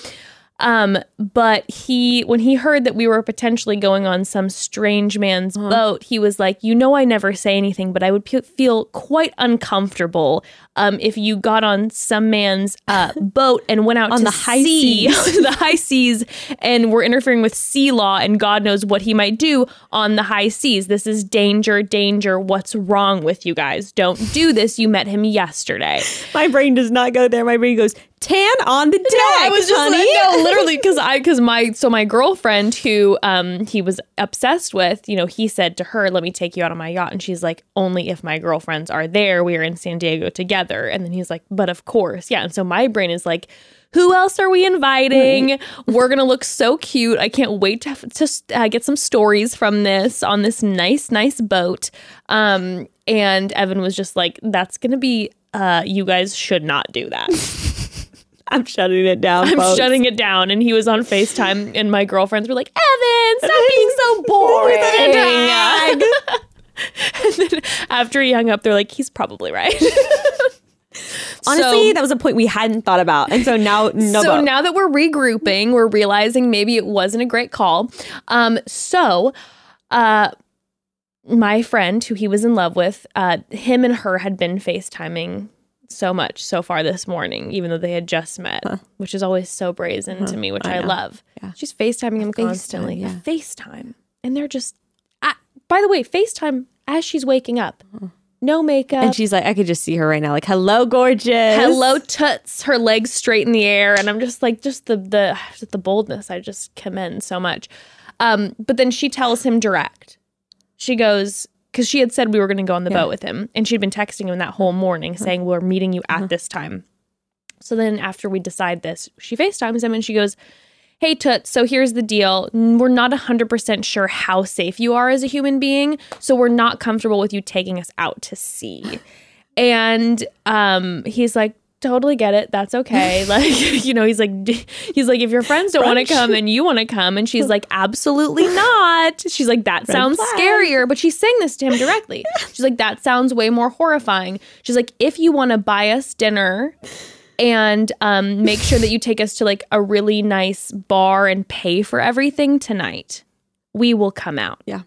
Um, but he when he heard that we were potentially going on some strange man's Uh-huh. boat, he was like, "You know, I never say anything, but I would pe- feel quite uncomfortable um, if you got on some man's uh, boat and went out On to the high sea, seas. the high seas, and were interfering with sea law, and God knows what he might do on the high seas. This is danger, danger. What's wrong with you guys? Don't do this. You met him yesterday." My brain does not go there. My brain goes tan on the deck. I was just honey. like, no, literally, because I, because my, so my girlfriend who, um, he was obsessed with, you know, he said to her, "Let me take you out on my yacht," and she's like, "Only if my girlfriends are there. We are in San Diego together." And then he's like, "But of course, yeah." And so my brain is like. Who else are we inviting? We're gonna look so cute. I can't wait to, to uh, get some stories from this on this nice, nice boat. Um, and Evan was just like, "That's gonna be. Uh, you guys should not do that." I'm shutting it down. I'm folks. shutting it down. And he was on FaceTime, and my girlfriends were like, Evan, stop being so boring. and then after he hung up, they're like, he's probably right. Honestly, So- that was a point we hadn't thought about, and so now no. so boat. now that we're regrouping, we're realizing maybe it wasn't a great call. Um, so uh my friend who he was in love with, uh, him and her had been FaceTiming so much so far this morning, even though they had just met, which is always so brazen to me, which I, I love. Yeah. She's FaceTiming him FaceTime, constantly. yeah. FaceTime. And they're just, I, by the way, FaceTime as she's waking up. No makeup. and she's like, I could just see her right now, like, "Hello, gorgeous." Hello, toots. Her legs straight in the air, and I'm just like, just the the the boldness. I just commend so much. Um, but then she tells him direct. She goes because she had said we were going to go on the boat with him, and she'd been texting him that whole morning saying we're meeting you at this time. So then after we decide this, she FaceTimes him and she goes, Hey Toots, so here's the deal. We're not 100% sure how safe you are as a human being, so we're not comfortable with you taking us out to sea. And um, he's like, totally get it. That's okay. Like, you know, he's like, he's like, if your friends don't want to come and you want to come, and she's like, absolutely not. She's like, that sounds flag. scarier. But she's saying this to him directly. She's like, that sounds way more horrifying. She's like, if you want to buy us dinner and um, make sure that you take us to like a really nice bar and pay for everything tonight, we will come out. Yeah.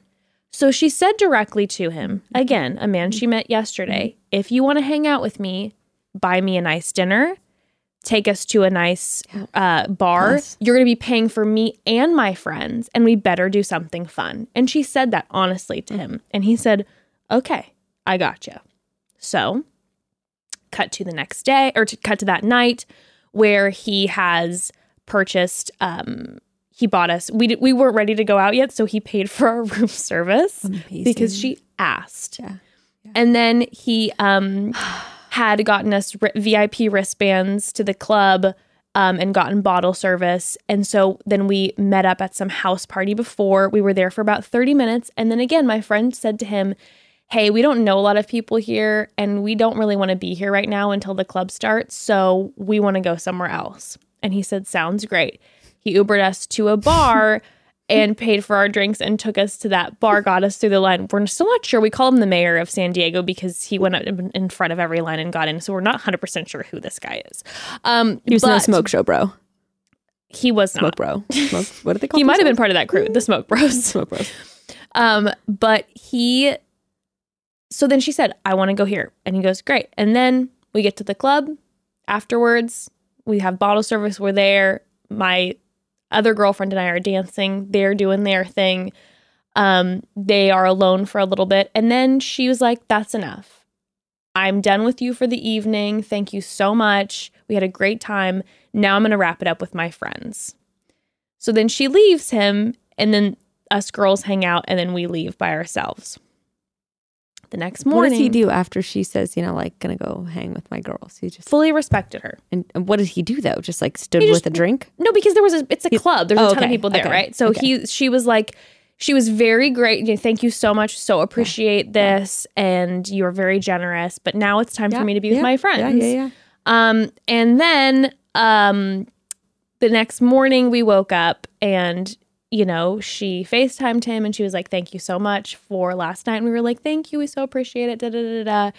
So she said directly to him, again, a man she met yesterday, if you want to hang out with me, buy me a nice dinner, take us to a nice uh, bar. Plus. You're going to be paying for me and my friends, and we better do something fun. And she said that honestly to him. And he said, okay, I got you. So cut to the next day or to cut to that night where he has purchased um he bought us we d- we weren't ready to go out yet so he paid for our room service because she asked Yeah. and then he um had gotten us vip wristbands to the club um, and gotten bottle service. And so then we met up at some house party before. We were there for about 30 minutes. And then again my friend said to him hey we don't know a lot of people here and we don't really want to be here right now until the club starts so we want to go somewhere else. And he said sounds great. He ubered us to a bar and paid for our drinks and took us to that bar, got us through the line. We're still not sure. We call him the mayor of San Diego because he went up in front of every line and got in. So we're not 100% sure who this guy is. Um, He was no smoke show bro. He was Smoke not. bro. Smoke. What do they call? He might have been part of that crew, the Smoke Bros. smoke bros. Um, but he, so then she said, I want to go here. And he goes, Great. And then we get to the club afterwards. We have bottle service. We're there. My other girlfriend and I are dancing. They're doing their thing. Um, they are alone for a little bit. And then she was like, That's enough. I'm done with you for the evening. Thank you so much. We had a great time. Now I'm going to wrap it up with my friends. So then she leaves him, and then us girls hang out, and then we leave by ourselves. The next morning, What does he do after she says, you know, like gonna go hang with my girls? He just fully respected her. and, and what did he do though? Just like stood He with a drink? No, because there was a it's a club. There's oh, a ton of people there, okay, right? So okay. he she was like she was very great. You know, Thank you so much. So appreciate this and you're very generous. But now it's time for me to be with yeah, my friends. Yeah, yeah, yeah. Um, and then um, the next morning we woke up and you know she FaceTimed him and she was like, "Thank you so much for last night." And we were like, "Thank you, we so appreciate it." Da da da da.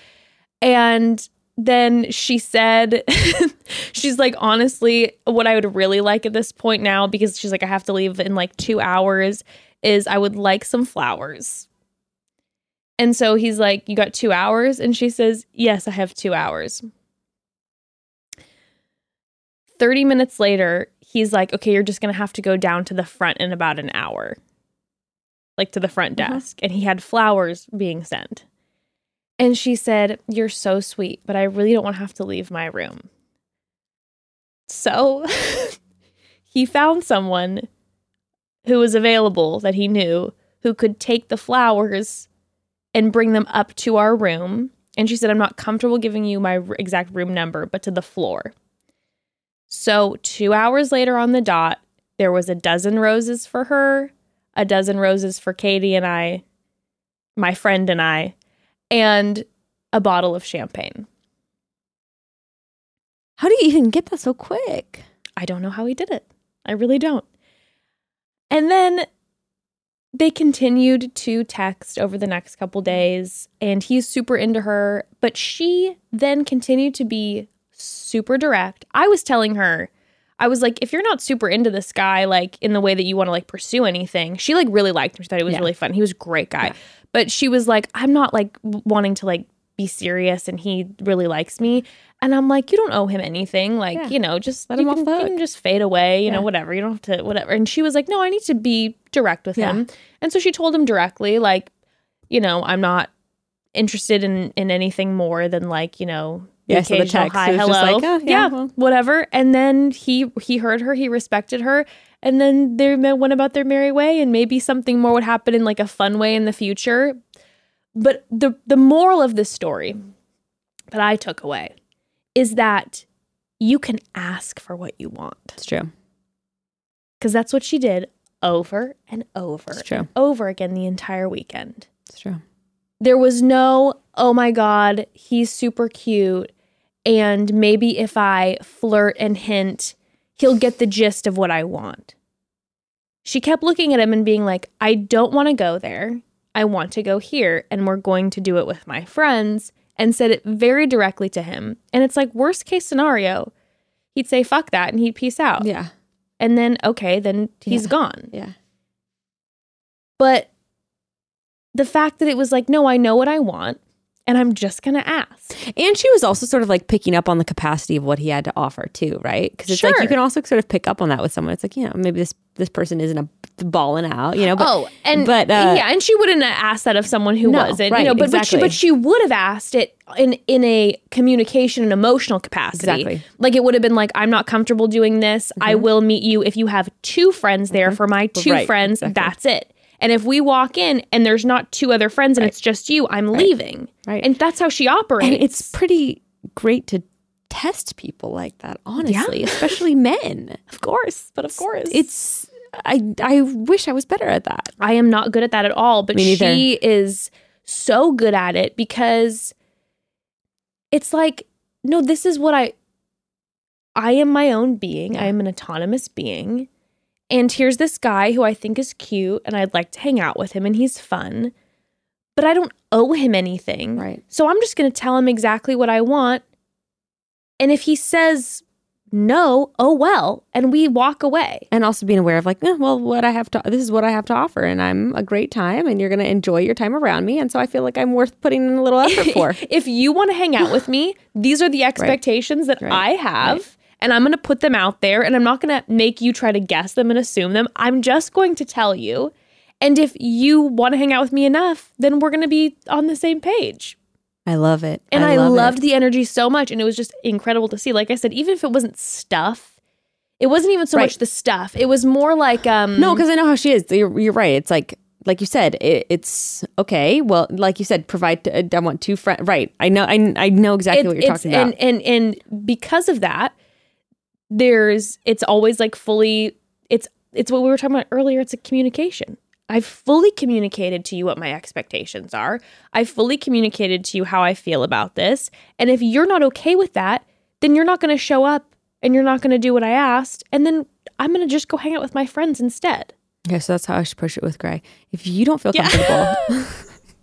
And then she said, "She's like, honestly, what I would really like at this point now because she's like, I have to leave in like two hours." Is I would like some flowers. And so he's like, You got two hours? And she says, Yes, I have two hours. 30 minutes later, he's like, okay, you're just going to have to go down to the front in about an hour, like to the front Uh-huh. desk. And he had flowers being sent. And she said, You're so sweet, but I really don't want to have to leave my room. So he found someone who was available that he knew who could take the flowers and bring them up to our room. And she said, I'm not comfortable giving you my exact room number, but to the floor. So, two hours later on the dot, there was a dozen roses for her, a dozen roses for Katie and I, my friend and I, and a bottle of champagne. How do you even get that so quick? I don't know how he did it. I really don't. And then they continued to text over the next couple days, and he's super into her. But she then continued to be super direct. I was telling her, I was like, if you're not super into this guy, like in the way that you want to like pursue anything, she like really liked him. She thought he was Yeah. really fun. He was a great guy. Yeah. But she was like, I'm not like wanting to like be serious, and he really likes me. And I'm like, you don't owe him anything. Like, Yeah. you know, just Let you him off can, just fade away, you know, whatever. You don't have to, whatever. And she was like, no, I need to be direct with him. And so she told him directly, like, you know, I'm not interested in in anything more than like, you know, Yeah, so the text hi, was hello, just like, oh, yeah, yeah, well. whatever. And then he he heard her, he respected her, and then they went about their merry way. And maybe something more would happen in like a fun way in the future. But the the moral of this story that I took away is that you can ask for what you want It's true. because that's what she did over and over It's true. and over again the entire weekend. It's true. There was no, oh my God, he's super cute. And maybe if I flirt and hint, he'll get the gist of what I want. She kept looking at him and being like, I don't want to go there. I want to go here. And we're going to do it with my friends. And said it very directly to him. And it's like, worst case scenario, he'd say, fuck that. And he'd peace out. Yeah. And then, okay, then he's Yeah. gone. Yeah. But the fact that it was like, no, I know what I want. And I'm just going to ask. And she was also sort of like picking up on the capacity of what he had to offer too, right? Because it's like you can also sort of pick up on that with someone. It's like you know maybe this this person isn't a balling out, you know. But, oh, and but uh, yeah, and she wouldn't have asked that of someone who No, wasn't, right, you know. But but she but she would have asked it in in a communication and emotional capacity. Exactly. Like it would have been like, I'm not comfortable doing this. I will meet you if you have two friends there. For my two Mm-hmm. Right, friends, exactly. that's it. And if we walk in and there's not two other friends and it's just you, I'm leaving. Right. And that's how she operates. and it's pretty great to test people like that, honestly, especially men. of course, but of course, It's I I wish I was better at that. I am not good at that at all, but she is so good at it because it's like, no, this is what I I am my own being. I am an autonomous being. And here's this guy who I think is cute and I'd like to hang out with him and he's fun. But I don't owe him anything. Right. So I'm just going to tell him exactly what I want. And if he says no, oh well, and we walk away. And also being aware of like, eh, well, what I have to this is what I have to offer, and I'm a great time, and you're gonna enjoy your time around me, and so I feel like I'm worth putting in a little effort for. if you want to hang out with me, these are the expectations that Right. I have. And I'm going to put them out there and I'm not going to make you try to guess them and assume them. I'm just going to tell you. And if you want to hang out with me enough, then we're going to be on the same page. I love it, And I, love it. loved the energy so much. And it was just incredible to see. Like I said, even if it wasn't stuff, it wasn't even so Right. much the stuff. It was more like, um, No, because I know how she is. You're, you're right. It's like, like you said, it, it's okay. Well, like you said, provide. I want two friends. Right. I know. I, I know exactly what you're talking about. and, and and because of that there's it's always like fully it's it's what we were talking about earlier it's a communication. I've fully communicated to you what my expectations are. I've fully communicated to you how i feel about this. And if you're not okay with that then you're not going to show up and you're not going to do what i asked. And then i'm going to just go hang out with my friends instead. Okay, so that's how I should push it with Gray. If you don't feel comfortable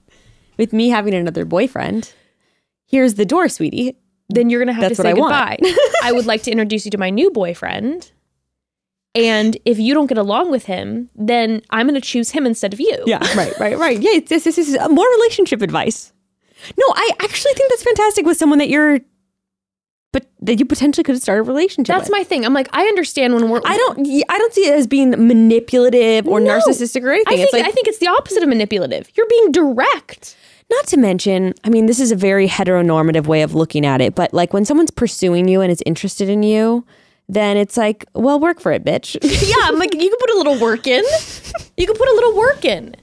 with me having another boyfriend, here's the door, sweetie. Then you're going to have That's to say I goodbye. I would like to introduce you to my new boyfriend. And if you don't get along with him, then I'm going to choose him instead of you. Yeah, right, right, right. Yeah, it's, this, this is uh, more relationship advice. No, I actually think that's fantastic with someone that you're, but that you potentially could start a relationship. That's with. my thing. I'm like, I understand when we're. I don't. I don't see it as being manipulative or No. narcissistic or anything. I think, it's like I think it's the opposite of manipulative. You're being direct. Not to mention, I mean, this is a very heteronormative way of looking at it, but like when someone's pursuing you and is interested in you, then it's like, well, work for it, bitch. Yeah, I'm like, you can put a little work in. You can put a little work in.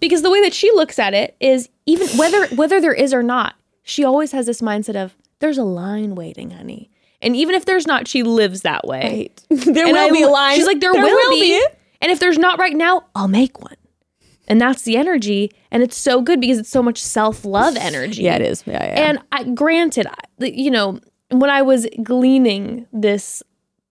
Because the way that she looks at it is even whether whether there is or not, she always has this mindset of there's a line waiting, honey. And even if there's not, she lives that way. there And will I be a line. She's like, there, will, be. And if there's not right now, I'll make one. And that's the energy. And it's so good because it's so much self love energy. Yeah, it is. Yeah, yeah. And I, granted, I- you know, when I was gleaning this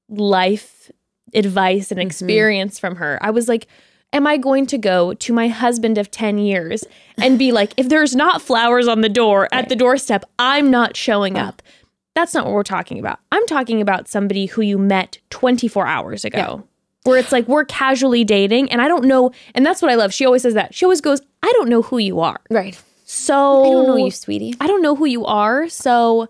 life advice Mm-hmm. and experience from her, I was like, am I going to go to my husband of 10 years and be like, if there's not flowers on the door at the doorstep, I'm not showing up? That's not what we're talking about. I'm talking about somebody who you met 24 hours ago. Where it's like we're casually dating, and I don't know, and that's what I love. She always says that. She always goes, I don't know who you are. right. So I don't know you, sweetie. I don't know who you are, so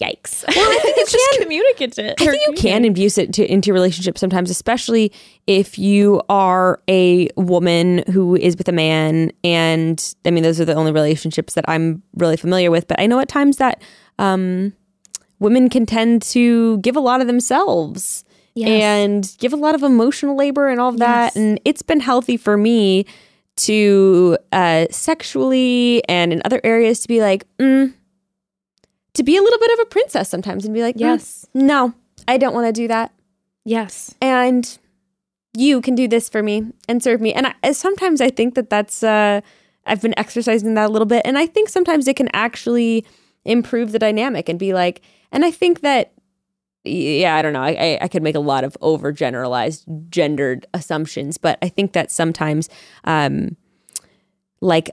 yikes. Well, I think it's just communicative. I think you can infuse it to, into your relationship sometimes, especially if you are a woman who is with a man. And I mean, those are the only relationships that I'm really familiar with. But I know at times that um, women can tend to give a lot of themselves Yes. and give a lot of emotional labor and all of that. And it's been healthy for me to uh, sexually and in other areas to be like, mm, to be a little bit of a princess sometimes and be like, "Mm, Yes. no, I don't want to do that. Yes. And you can do this for me and serve me. And I, sometimes I think that that's, uh, I've been exercising that a little bit. And I think sometimes it can actually improve the dynamic and be like, and I think that, yeah, I don't know. I, I, could make a lot of overgeneralized gendered assumptions, but I think that sometimes, um, like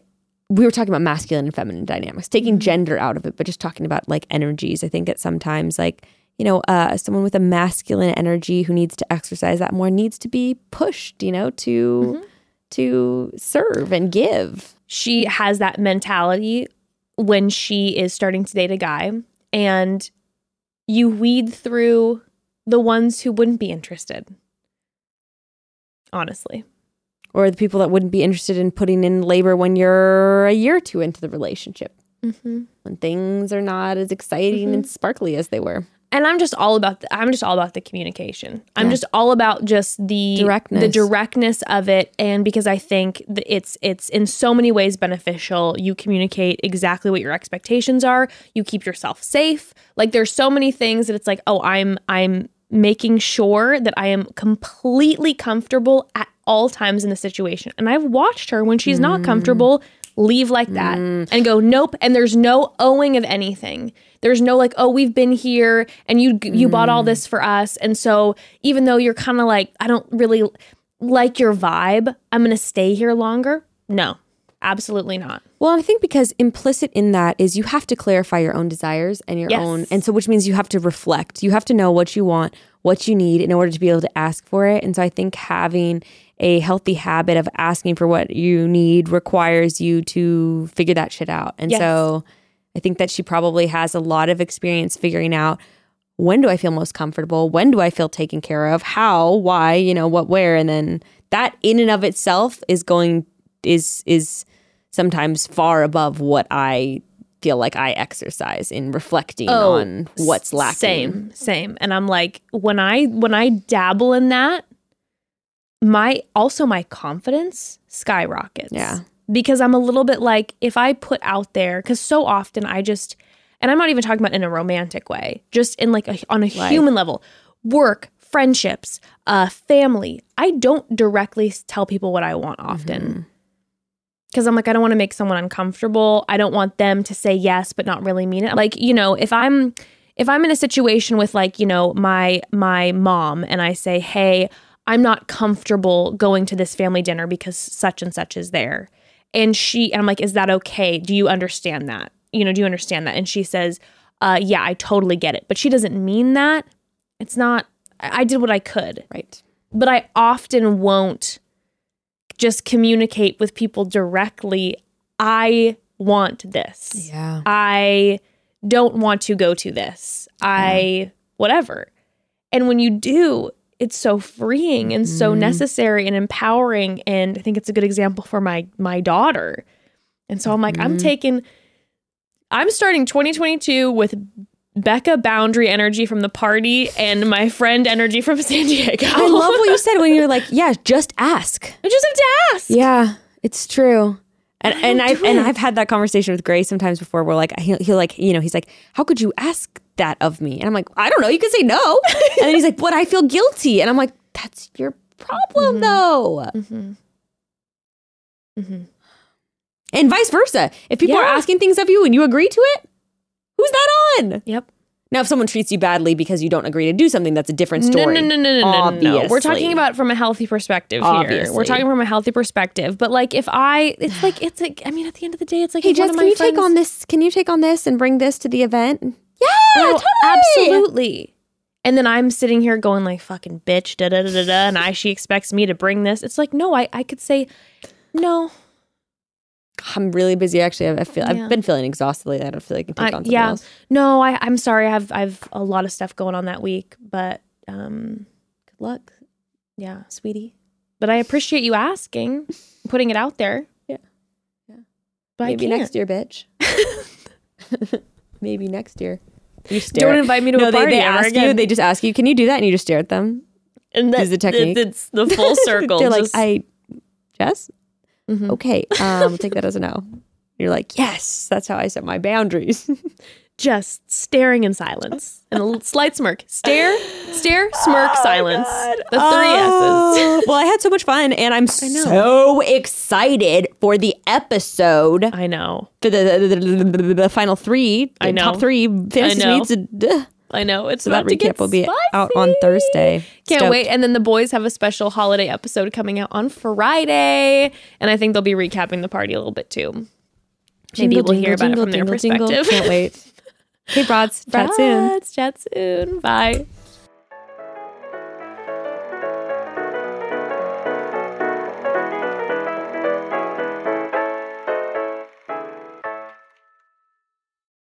we were talking about masculine and feminine dynamics, taking gender out of it, but just talking about like energies. I think that sometimes, like, you know, uh, someone with a masculine energy who needs to exercise that more needs to be pushed, you know, to to serve and give. She has that mentality when she is starting to date a guy and you weed through the ones who wouldn't be interested. Honestly. Or the people that wouldn't be interested in putting in labor when you're a year or two into the relationship, Mm-hmm. when things are not as exciting and sparkly as they were. And I'm just all about the, I'm just all about the communication. I'm Yeah. just all about just the Directness. the directness of it and because I think that it's it's in so many ways beneficial. You communicate exactly what your expectations are. You keep yourself safe. Like there's so many things that it's like, "Oh, I'm I'm making sure that I am completely comfortable at all times in the situation." And I've watched her when she's Mm. not comfortable leave like that and go nope and there's no owing of anything there's no like oh we've been here and you you bought all this for us and so even though you're kind of like i don't really like your vibe i'm gonna stay here longer no absolutely not Well, I think because implicit in that is you have to clarify your own desires and your Yes. own, and so which means you have to reflect. You have to know what you want, what you need in order to be able to ask for it. And so I think having a healthy habit of asking for what you need requires you to figure that shit out. And Yes. so I think that she probably has a lot of experience figuring out when do I feel most comfortable? When do I feel taken care of? How? Why? You know, what, where? And then that in and of itself is going is is sometimes far above what I feel like I exercise in reflecting oh, on what's lacking. same same and i'm like when i when i dabble in that my also my confidence skyrockets Yeah. Because i'm a little bit like if i put out there because so often i just and i'm not even talking about in a romantic way just in like a, on a human level work friendships uh family i don't directly tell people what i want often because I'm like, I don't want to make someone uncomfortable. I don't want them to say yes but not really mean it. Like, you know, if I'm if I'm in a situation with like, you know, my my mom and I say, "Hey, I'm not comfortable going to this family dinner because such and such is there." And she and I'm like, "Is that okay? Do you understand that?" You know, do you understand that? And she says, uh, yeah, I totally get it. But she doesn't mean that. It's not I I did what I could Right. but I often won't just communicate with people directly. I want this. Yeah. I don't want to go to this. I, whatever. And when you do, it's so freeing and so mm-hmm. necessary and empowering. And I think it's a good example for my my daughter. And so I'm like, I'm mm-hmm. taking, I'm starting 2022 with Becca boundary energy from the party and my friend energy from San Diego. I love what you said when you're like, yeah, just ask. I just have to ask. Yeah, it's true. And and I've and. I've had that conversation with Gray sometimes before. Where like he'll, he'll like you know he's like, how could you ask that of me? And I'm like, I don't know. You could say no. and then he's like, but I feel guilty. And I'm like, that's your problem though. Mhm. And vice versa. If people are asking things of you and you agree to it, who's that on? Yep. Now, if someone treats you badly because you don't agree to do something, that's a different story. no, no, no, no, no, no, no. We're talking about from a healthy perspective here. We're talking from a healthy perspective. But like, if I, it's like, it's like, I mean, at the end of the day, it's like, Hey, Jess, can you take on this? Can you take on this and bring this to the event? Yeah, No, totally. absolutely. And then I'm sitting here going like, fucking bitch, da da da da da, and I she expects me to bring this. It's like, no, I I could say, no, I'm really busy. Actually, I I feel Yeah. I've been feeling exhausted lately. I don't feel like I can take I, on yeah, else. no, I I'm sorry. I've I've a lot of stuff going on that week, but um, Good luck, yeah. sweetie. But I appreciate you asking, putting it out there. Yeah. Yeah. But Maybe next year, bitch. Maybe next year. You stare. Don't invite me to no, a they, party they ever ask you. They just ask you, "Can you do that?" And you just stare at them. and that's the technique. It's the full circle. They're like, "I, Jess, Mhm. okay, um, take that as a no." You're like, "Yes, that's how I set my boundaries." just staring in silence and a little slight smirk. Stare, stare, smirk, silence. The three Oh, well, I had so much fun, and I'm so excited for the episode. I know. for the the, the, the, the final three, the I know. top three fantasy know. suites. uh, I know. It's So that about to get recap will be spicy. out on Thursday. Can't Stoked. wait. And then the boys have a special holiday episode coming out on Friday. And I think they'll be recapping the party a little bit too. Maybe Jingle, we'll hear jingle, about it from their jingle, jingle. perspective. Can't wait. Okay, broads. Chat soon. Chat soon. Bye.